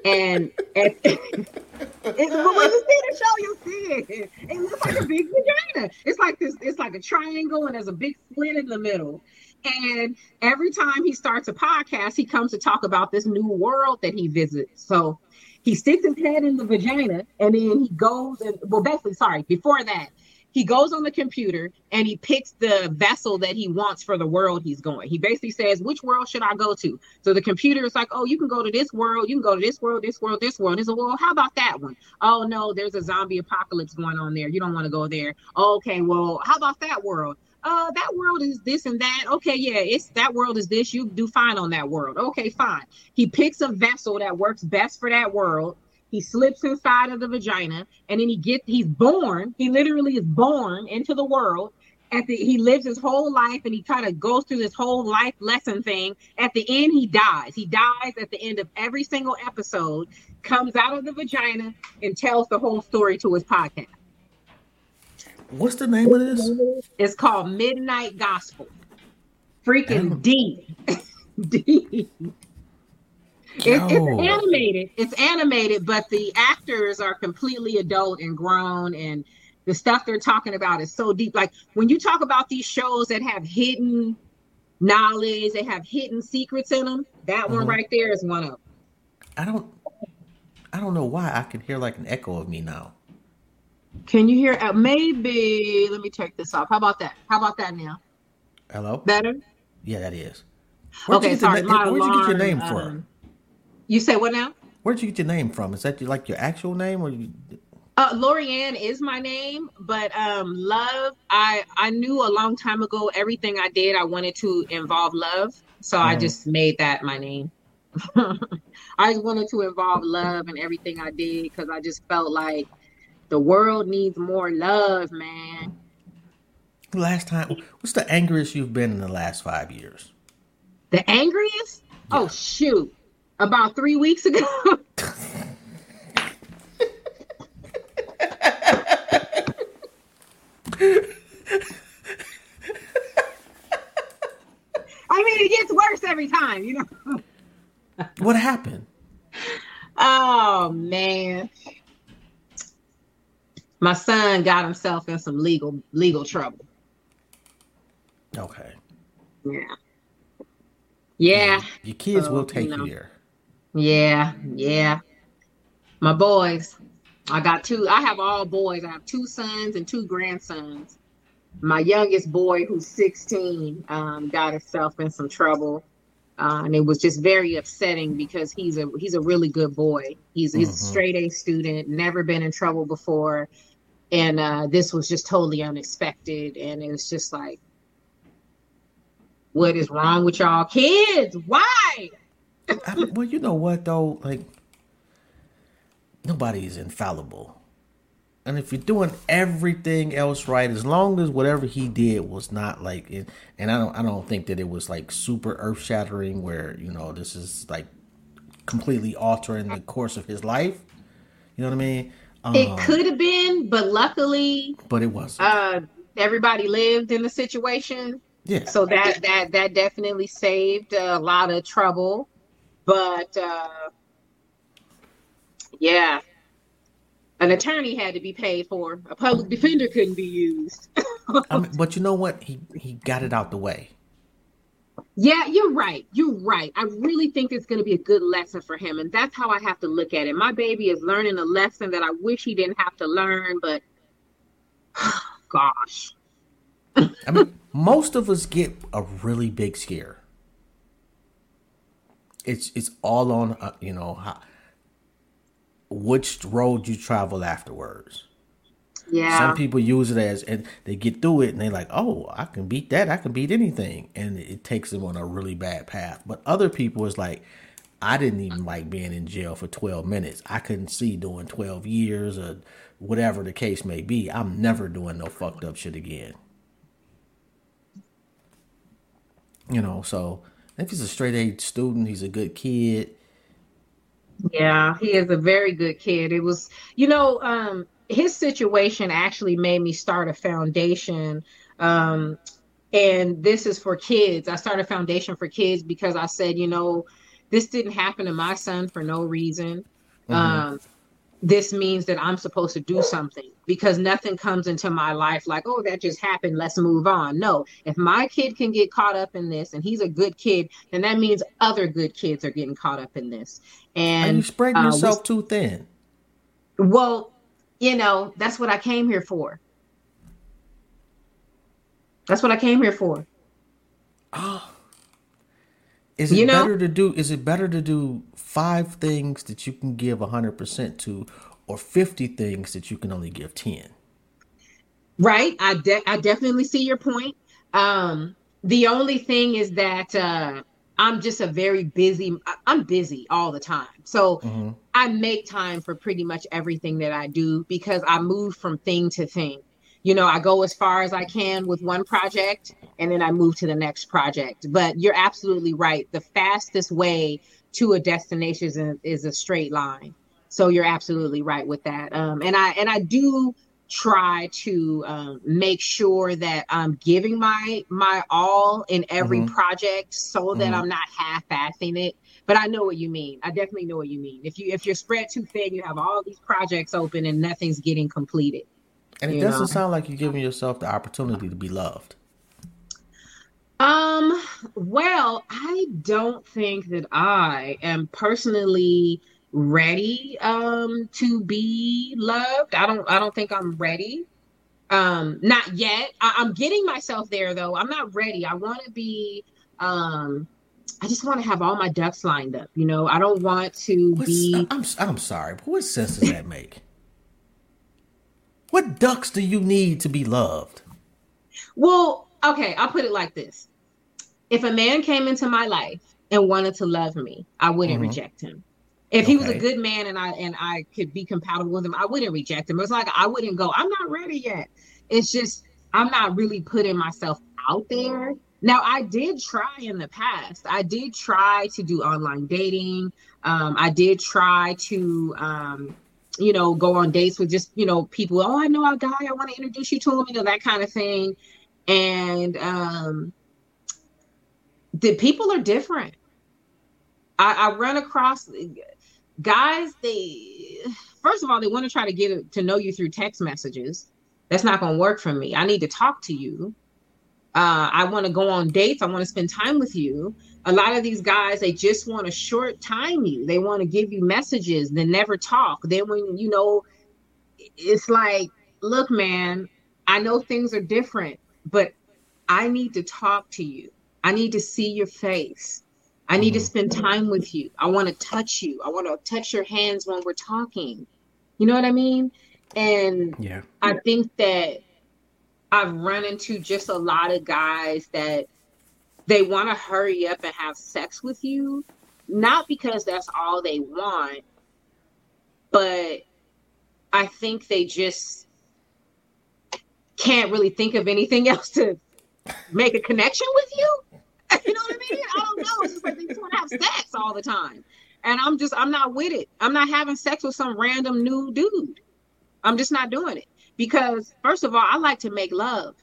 And at, when you see the show, you'll see it. It looks like a big vagina. It's like this. It's like a triangle, and there's a big slit in the middle. And every time he starts a podcast, he comes to talk about this new world that he visits. So he sticks his head in the vagina, and then he goes and well, basically, sorry, before that, he goes on the computer and he picks the vessel that he wants for the world he's going. He basically says, Which world should I go to? So the computer is like, Oh, you can go to this world, you can go to this world, this world, this world. He said, Well, how about that one? Oh, no, there's a zombie apocalypse going on there. You don't want to go there. okay, well, how about that world? Uh, that world is this and that. Okay, yeah, it's that world is this. You do fine on that world. Okay, fine. He picks a vessel that works best for that world he slips inside of the vagina, and then he gets he's born. He literally is born into the world. At the he lives his whole life, and he kind of goes through this whole life lesson thing. At the end, he dies. He dies at the end of every single episode. Comes out of the vagina and tells the whole story to his podcast. What's the name of this? It's called Midnight Gospel. Freaking deep, deep. It's, it's, animated. It's animated, but the actors are completely adult and grown, and the stuff they're talking about is so deep. Like when you talk about these shows that have hidden knowledge, they have hidden secrets in them. That one mm-hmm. right there is one of them. I don't. I don't know why I can hear like an echo of me now. Can you hear? Uh, maybe. Let me take this off. How about that? How about that now? Hello. Better. Yeah, that is. Where'd okay, sorry. where'd you get your name um, from? You say what now? Where'd you get your name from? Is that your, like your actual name or you? Uh, Lorianne is my name, but um, love. I I knew a long time ago everything I did I wanted to involve love, so mm-hmm. I just made that my name. I just wanted to involve love in everything I did because I just felt like the world needs more love, man. Last time, what's the angriest you've been in the last five years? The angriest? Yeah. Oh shoot! About three weeks ago. I mean, it gets worse every time, you know. what happened? Oh man. My son got himself in some legal legal trouble. Okay. Yeah. Yeah. Your kids so, will take you, know. you there. Yeah, yeah. My boys. I got two. I have all boys. I have two sons and two grandsons. My youngest boy, who's 16, um, got himself in some trouble. Uh, and it was just very upsetting because he's a he's a really good boy. He's he's mm-hmm. a straight A student, never been in trouble before, and uh, this was just totally unexpected. And it was just like, what is wrong with y'all kids? Why? I mean, well, you know what though, like nobody is infallible, and if you're doing everything else right, as long as whatever he did was not like, it, and I don't, I don't think that it was like super earth shattering, where you know this is like completely altering the course of his life. You know what I mean? Um, it could have been, but luckily, but it wasn't. Uh, everybody lived in the situation. Yeah. So that that that definitely saved a lot of trouble. But uh, yeah, an attorney had to be paid for. A public defender couldn't be used. I mean, but you know what? He he got it out the way. Yeah, you're right. You're right. I really think it's going to be a good lesson for him, and that's how I have to look at it. My baby is learning a lesson that I wish he didn't have to learn, but gosh. I mean, most of us get a really big scare it's it's all on uh, you know how, which road you travel afterwards. Yeah. Some people use it as and they get through it and they're like, "Oh, I can beat that. I can beat anything." And it takes them on a really bad path. But other people is like, "I didn't even like being in jail for 12 minutes. I couldn't see doing 12 years or whatever the case may be. I'm never doing no fucked up shit again." You know, so if he's a straight A student, he's a good kid. Yeah, he is a very good kid. It was, you know, um, his situation actually made me start a foundation. Um, and this is for kids. I started a foundation for kids because I said, you know, this didn't happen to my son for no reason. Mm-hmm. Um, this means that I'm supposed to do something because nothing comes into my life like, oh, that just happened. Let's move on. No, if my kid can get caught up in this and he's a good kid, then that means other good kids are getting caught up in this. And Are you spreading uh, yourself too thin? well, you know, that's what I came here for. That's what I came here for. Oh. Is it You know- better to do? Is it better to do five things that you can give hundred percent to, or fifty things that you can only give ten? Right. I de- I definitely see your point. Um, the only thing is that uh, I'm just a very busy. I'm busy all the time, so Mm-hmm. I make time for pretty much everything that I do because I move from thing to thing. You know, I go as far as I can with one project, and then I move to the next project. But you're absolutely right. The fastest way to a destination is a, is a straight line. So you're absolutely right with that. Um, and I and I do try to um, make sure that I'm giving my my all in every Mhm. project so that Mhm. I'm not half-assing it. But I know what you mean. I definitely know what you mean. If you if you're spread too thin, you have all these projects open and nothing's getting completed. And it doesn't know. sound like you're giving yourself the opportunity to be loved. Um, well, I don't think that I am personally ready um to be loved. I don't I don't think I'm ready. Um, not yet. I, I'm getting myself there though. I'm not ready. I want to be um I just want to have all my ducks lined up, you know. I don't want to What's, be I'm I'm sorry, but what sense does that make? What ducks do you need to be loved? Well, okay, I'll put it like this. If a man came into my life and wanted to love me, I wouldn't Mhm. reject him. If he was a good man and I and I could be compatible with him, I wouldn't reject him. It's like I wouldn't go, I'm not ready yet. It's just I'm not really putting myself out there. Now I did try in the past. I did try to do online dating. Um, I did try to um, you know, go on dates with just, you know, people, oh, I know a guy, I want to introduce you to him, you know, that kind of thing and um the people are different. I, I run across guys they first of all they want to try to get to know you through text messages. That's not going to work for me. I need to talk to you. Uh, i want to go on dates. I want to spend time with you. A lot of these guys they just want to short time you. They want to give you messages then never talk. Then when you know it's like look man i know things are different but I need to talk to you. I need to see your face. I need to Mhm. spend time with you. I want to touch you. I want to touch your hands when we're talking. You know what I mean? And Yeah. I think that I've run into just a lot of guys that they want to hurry up and have sex with you, not because that's all they want, but I think they just can't really think of anything else to make a connection with you. You know what I mean? I don't know. It's just like they just want to have sex all the time. And I'm just, I'm not with it. I'm not having sex with some random new dude. I'm just not doing it. Because, first of all, I like to make love.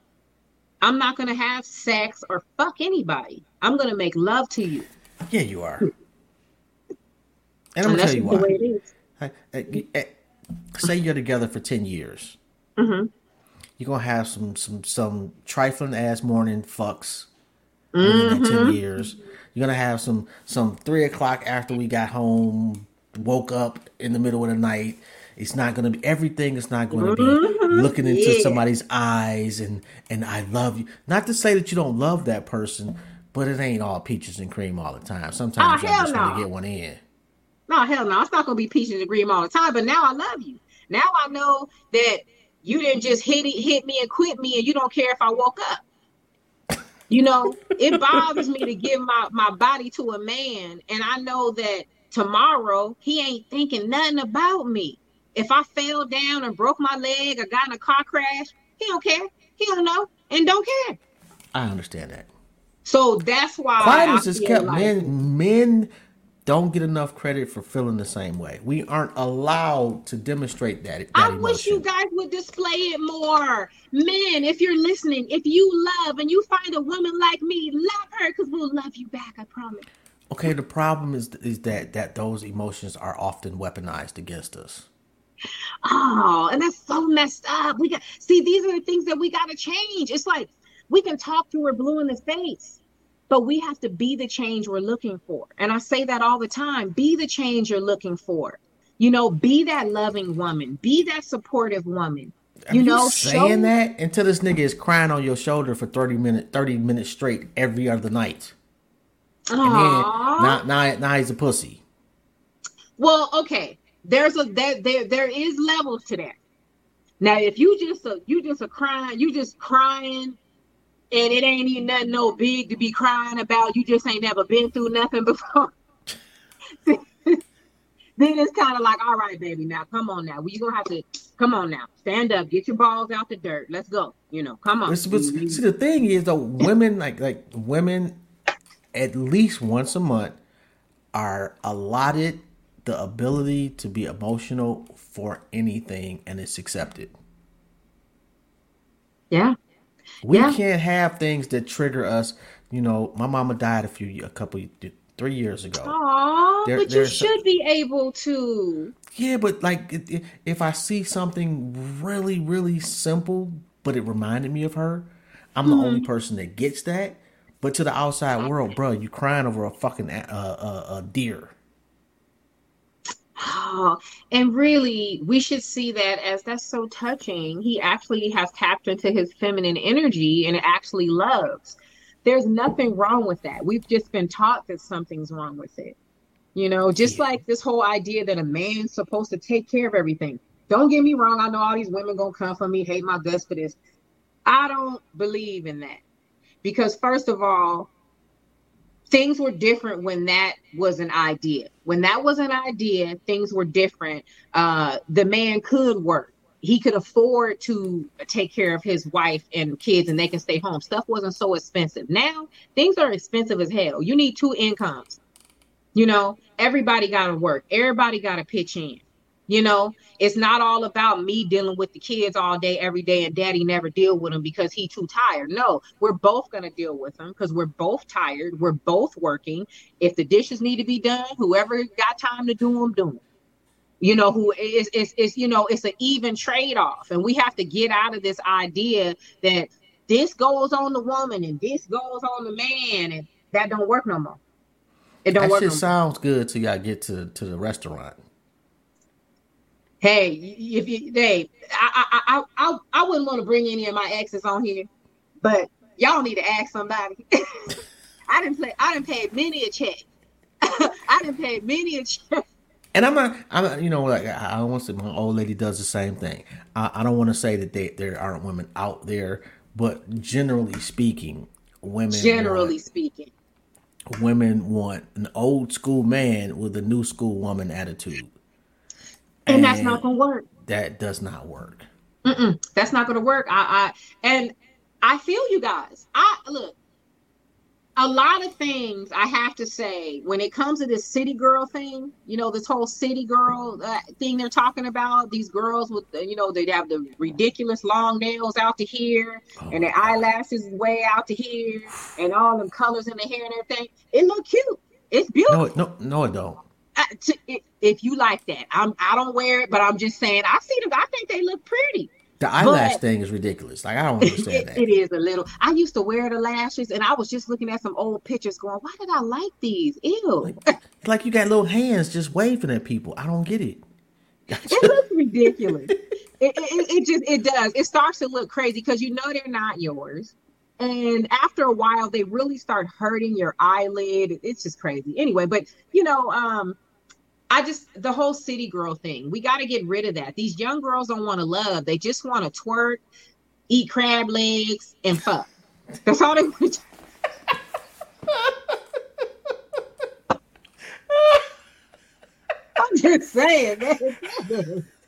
I'm not going to have sex or fuck anybody. I'm going to make love to you. Yeah, you are. And I'm And gonna tell you just the way why. it is. Eh, Say you're together for ten years. Mhm. You're gonna have some some some trifling ass morning fucks Mm-hmm. ten years. You're gonna have some some three o'clock after we got home, woke up in the middle of the night. It's not gonna be everything. is not gonna be looking into Mm-hmm. Yeah. somebody's eyes and and I love you. Not to say that you don't love that person, but it ain't all peaches and cream all the time. Sometimes Oh, you just want no. to get one in. No, hell no. It's not gonna be peaches and cream all the time. But now I love you. Now I know that you didn't just hit it, hit me and quit me, and you don't care if I woke up. You know, it bothers me to give my my body to a man, and I know that tomorrow he ain't thinking nothing about me. If I fell down and broke my leg or got in a car crash, he don't care. He don't know and don't care. I understand that. So that's why Quietness is kept. like- Men, men don't get enough credit for feeling the same way. We aren't allowed to demonstrate that. that I emotion. wish you guys would display it more. Men, if you're listening, if you love and you find a woman like me, love her because we'll love you back, I promise. Okay, the problem is is that that those emotions are often weaponized against us. Oh, and that's so messed up. We got see, these are the things that we gotta change. It's like we can talk to her blue in the face, but we have to be the change we're looking for. And I say that all the time be the change you're looking for. You know, be that loving woman, be that supportive woman. Are you know, saying show- that until this nigga is crying on your shoulder for 30 minutes 30 minutes straight every other night. And then now, now, now he's a pussy. Well, okay. There's a there there there is levels to that. Now, if you just a you just a crying, you just crying, and it ain't even nothing no big to be crying about. You just ain't never been through nothing before. then it's kind of like, all right, baby, now come on now. We gonna have to come on now. Stand up, get your balls out the dirt. Let's go. You know, come on. But, but see, the thing is, though, women like like women, at least once a month, are allotted the ability to be emotional for anything, and it's accepted. yeah. We Yeah. can't have things that trigger us. You know, my mama died a few, a couple, three years ago. Aw, There- but you a- should be able to. Yeah, but like if I see something really, really simple, but it reminded me of her, I'm the only person that gets that. But to the outside world, bro, you crying over a fucking uh, uh, uh, deer. Oh, and really, we should see that as that's so touching. He actually has tapped into his feminine energy and actually loves. There's nothing wrong with that. We've just been taught that something's wrong with it. You know, just Yeah. like this whole idea that a man's supposed to take care of everything. Don't get me wrong. I know all these women gonna come for me, hate my guts for this. I don't believe in that because first of all, things were different when that was an idea. When that was an idea, things were different. Uh, the man could work. He could afford to take care of his wife and kids and they can stay home. Stuff wasn't so expensive. Now things are expensive as hell. You need two incomes. You know, everybody got to work. Everybody got to pitch in. You know, it's not all about me dealing with the kids all day, every day, and daddy never deal with them because he too tired. No, we're both gonna deal with them because we're both tired. We're both working. If the dishes need to be done, whoever got time to do them, do them. You know, who is it's, is you know, it's an even trade off, and we have to get out of this idea that this goes on the woman and this goes on the man, and that don't work no more. It don't That work. shit no more. sounds good till y'all get to, to the restaurant. Hey, if you, hey, I, I, I, I, I wouldn't want to bring any of my exes on here, but y'all need to ask somebody. I didn't play. I didn't pay many a check. I didn't pay many a check. And I'm not, I'm not, you know, like I I don't want to say my old lady does the same thing. I, I don't want to say that they, there aren't women out there, but generally speaking, women Generally speaking, women want an old school man with a new school woman attitude. And that's not gonna work. That does not work. Mm-mm, that's not gonna work. I, I, and I feel you guys. I look. A lot of things I have to say when it comes to this city girl thing, you know, this whole city girl uh, thing they're talking about. These girls with, the, you know, they have the ridiculous long nails out to here, and their eyelashes way out to here, and all them colors in the hair and everything. It look cute. It's beautiful. No, no, no, it don't. I- to- if you like that, I'm. I don't wear it, but I'm just saying. I see them. I think they look pretty. The eyelash But- thing is ridiculous. Like I don't understand It, that. it is a little. I used to wear the lashes, and I was just looking at some old pictures, going, "Why did I like these? Ew, It's like you got little hands just waving at people. I don't get it. it looks ridiculous." It, it, it just it does. It starts to look crazy because you know they're not yours, and after a while, they really start hurting your eyelid. It's just crazy. Anyway, but you know, um. I just the whole city girl thing. We got to get rid of that. These young girls don't want to love. They just want to twerk, eat crab legs, and fuck. That's all they want. I'm just saying, man.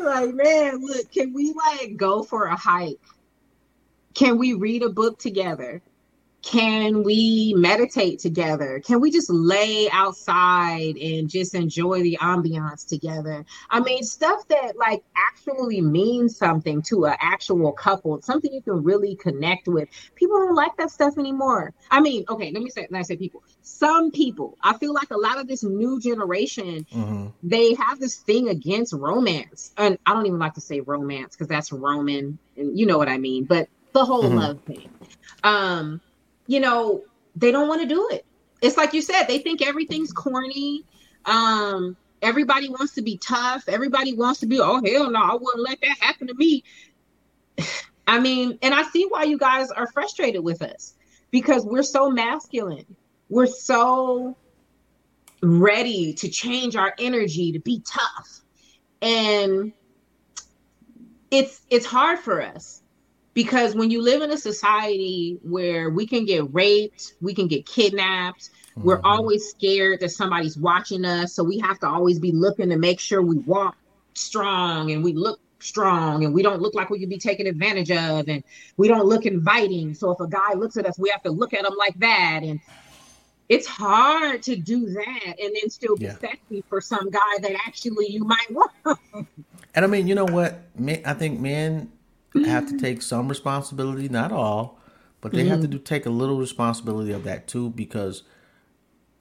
like, man, look, can we like go for a hike? Can we read a book together? Can we meditate together? Can we just lay outside and just enjoy the ambiance together? I mean, stuff that like actually means something to an actual couple, something you can really connect with. People don't like that stuff anymore. I mean, okay, let me say, let me say people. Some people, I feel like a lot of this new generation, mm-hmm. they have this thing against romance. And I don't even like to say romance because that's Roman, and you know what I mean. But the whole mm-hmm. love thing. Um, you know, they don't want to do it. It's like you said, they think everything's corny. Um, everybody wants to be tough. Everybody wants to be, oh hell no, I wouldn't let that happen to me. I mean, and I see why you guys are frustrated with us because we're so masculine. We're so ready to change our energy to be tough. And it's it's hard for us because when you live in a society where we can get raped, we can get kidnapped, mm-hmm. we're always scared that somebody's watching us. So we have to always be looking to make sure we walk strong and we look strong and we don't look like we could be taken advantage of and we don't look inviting. So if a guy looks at us, we have to look at him like that. And it's hard to do that and then still be yeah. sexy for some guy that actually you might want. and I mean, you know what? I think men have to take some responsibility, not all, but they mm-hmm. have to mm-hmm. do take a little responsibility of that too because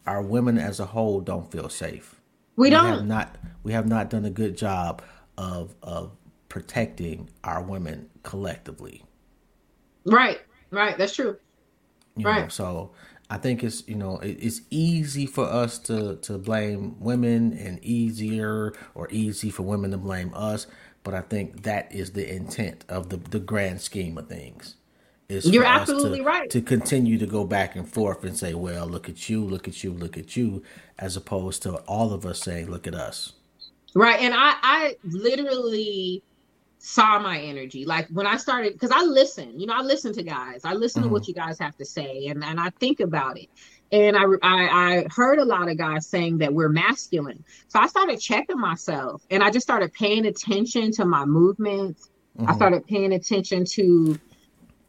our women as a whole don't feel safe. We, we don't have not we have not done a good job of of protecting our women collectively. Right. Right, that's true. You right. Know, so I think it's you know it's easy for us to to blame women and easier or easy for women to blame us but I think that is the intent of the the grand scheme of things. Is You're absolutely to, right. To continue to go back and forth and say, well, look at you, look at you, look at you, as opposed to all of us saying, look at us. Right. And I, I literally saw my energy. Like when I started, because I listen, you know, I listen to guys, I listen mm-hmm. to what you guys have to say and, and I think about it and I, I, I heard a lot of guys saying that we're masculine so i started checking myself and i just started paying attention to my movements mm-hmm. i started paying attention to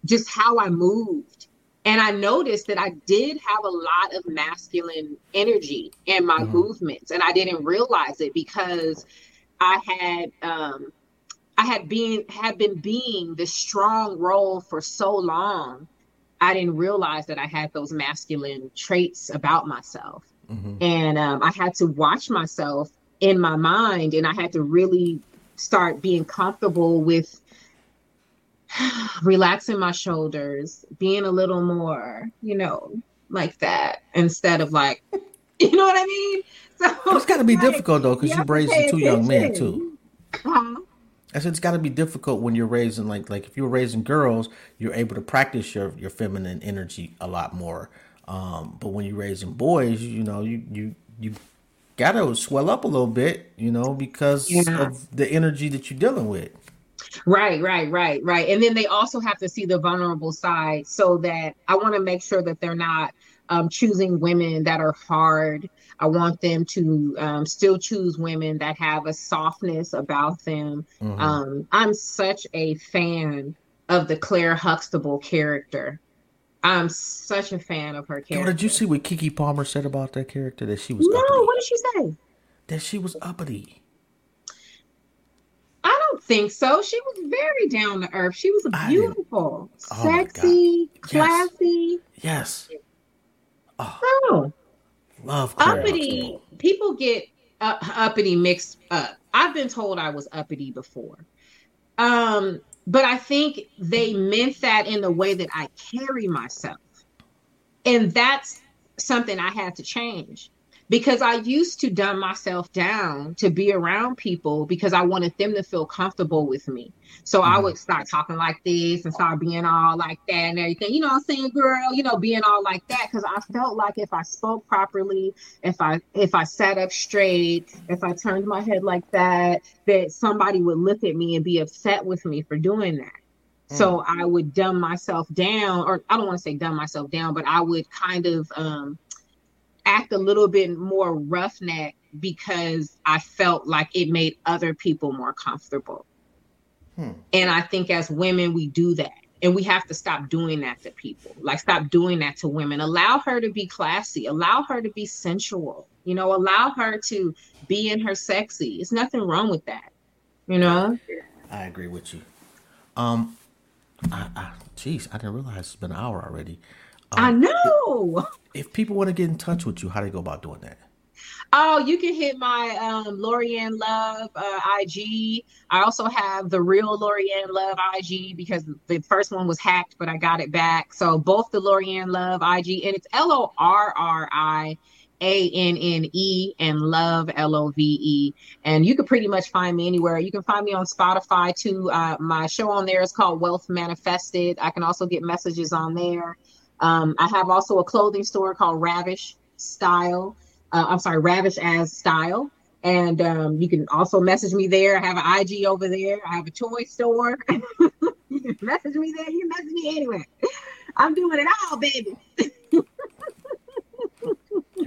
just how i moved and i noticed that i did have a lot of masculine energy in my mm-hmm. movements and i didn't realize it because i had um i had been had been being this strong role for so long I didn't realize that I had those masculine traits about myself. Mm-hmm. And um, I had to watch myself in my mind, and I had to really start being comfortable with relaxing my shoulders, being a little more, you know, like that, instead of like, you know what I mean? So it's got to be like, difficult though, because you, you raised two young men too. Uh-huh. I said it's got to be difficult when you're raising like like if you're raising girls, you're able to practice your your feminine energy a lot more. Um, but when you're raising boys, you know you you you gotta swell up a little bit, you know, because yeah. of the energy that you're dealing with. Right, right, right, right. And then they also have to see the vulnerable side so that I want to make sure that they're not um, choosing women that are hard I want them to um, still choose women that have a softness about them. Mm-hmm. Um, I'm such a fan of the Claire Huxtable character. I'm such a fan of her character. Yo, did you see what Keke Palmer said about that character? That she was no. Uppity. What did she say? That she was uppity. I don't think so. She was very down to earth. She was beautiful, oh sexy, classy. Yes. Yes. Oh. oh. Love Claire uppity. People get uh, uppity mixed up. I've been told I was uppity before. Um, but I think they meant that in the way that I carry myself. And that's something I had to change because I used to dumb myself down to be around people because I wanted them to feel comfortable with me. So mm-hmm. I would start talking like this and start being all like that and everything. You know what I'm saying, girl, you know, being all like that because I felt like if I spoke properly, if I if I sat up straight, if I turned my head like that, that somebody would look at me and be upset with me for doing that. So mm. I would dumb myself down, or I don't want to say dumb myself down, but I would kind of um act a little bit more roughneck because I felt like it made other people more comfortable. Hmm. And I think as women, we do that. and we have to stop doing that to people like stop doing that to women allow her to be classy allow her to be sensual you know allow her to be in her sexy it's nothing wrong with that you know I agree with you. Um, I, I, geez, I didn't realize it's been an hour already. I know If people want to get in touch with you, how do they go about doing that? Oh, you can hit my um Lorianne Love uh, IG. I also have the real Lorianne Love IG because the first one was hacked, but I got it back. So both the Lorianne Love IG and it's L O R R I A N N E and Love L O V E. And you can pretty much find me anywhere. You can find me on Spotify too. Uh, my show on there is called Wealth Manifested. I can also get messages on there. Um, I have also a clothing store called Ravish Style uh, I'm sorry, Ravish as Style. And um, you can also message me there. I have an IG over there. I have a toy store. you can message me there. You can message me anywhere. I'm doing it all, baby.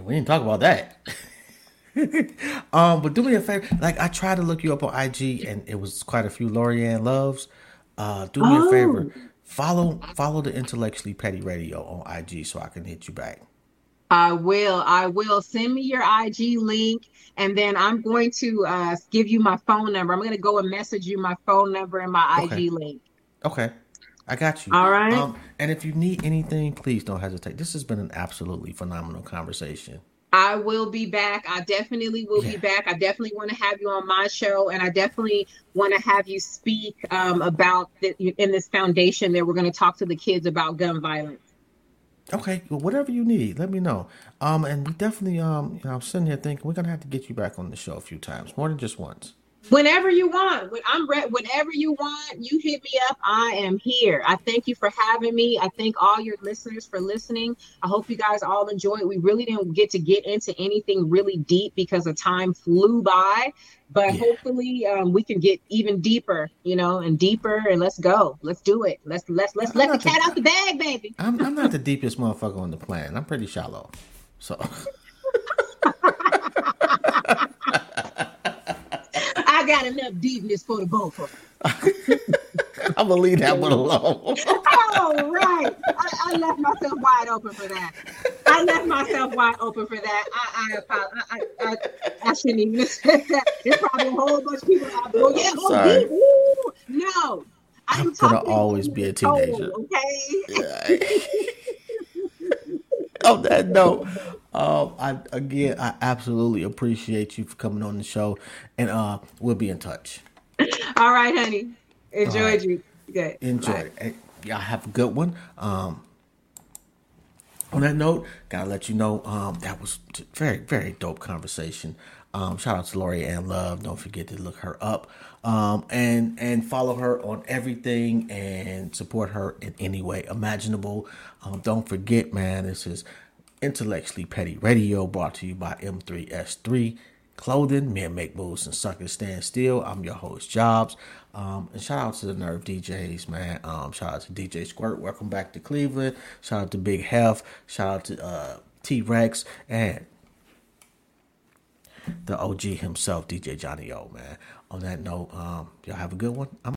We didn't talk about that. um, but do me a favor. Like I tried to look you up on IG, and it was quite a few Lorianne loves. Uh, do me a favor. Follow follow the intellectually petty radio on IG so I can hit you back. I will. I will. Send me your IG link, and then I'm going to uh, give you my phone number. I'm going to go and message you my phone number and my Okay. IG link. Okay. I got you. All right. Um, and if you need anything, please don't hesitate. This has been an absolutely phenomenal conversation. I will be back. I definitely will Yeah. be back. I definitely want to have you on my show, and I definitely want to have you speak um, about the, in this foundation that we're going to talk to the kids about gun violence. Okay, well, whatever you need, let me know. Um, and we definitely, um, you know, I'm sitting here thinking we're gonna have to get you back on the show a few times, more than just once. Whenever you want, when I'm ready, whenever you want, you hit me up. I am here. I thank you for having me. I thank all your listeners for listening. I hope you guys all enjoyed. We really didn't get to get into anything really deep because the time flew by, but Yeah. hopefully um, we can get even deeper, you know, and deeper. And let's go. Let's do it. Let's let's let's I'm let the not the- cat out the bag, baby. I'm, I'm not the deepest motherfucker on the planet. I'm pretty shallow, so I got enough deepness for the both of us. I'm gonna leave that one alone. All right. I, I left myself wide open for that. I left myself wide open for that. I I apo- I, I, I, shouldn't even have said that. There's probably a whole bunch of people out there. Oh, yeah, oh, Sorry. deep. Woo. No. I'm, I'm gonna always be a teenager. Okay. on that note, um, I again, I absolutely appreciate you for coming on the show, and uh, we'll be in touch. All right, honey. Enjoyed right. you. Good. Enjoy. Bye. it. Y'all have a good one. Um, on that note, gotta let you know um, that was very, very dope conversation. Um, shout out to Lorianne Love. Don't forget to look her up um, and and follow her on everything and support her in any way imaginable. Um, don't forget, man, this is intellectually petty radio brought to you by M3S3 Clothing. Men make moves and suckers stand still. I'm your host, Jobs. Um, and shout out to the Nerve DJs, man. Um, shout out to DJ Squirt. Welcome back to Cleveland. Shout out to Big Health. Shout out to uh, T Rex and the OG himself, DJ Johnny O, man. On that note, um, y'all have a good one. I'm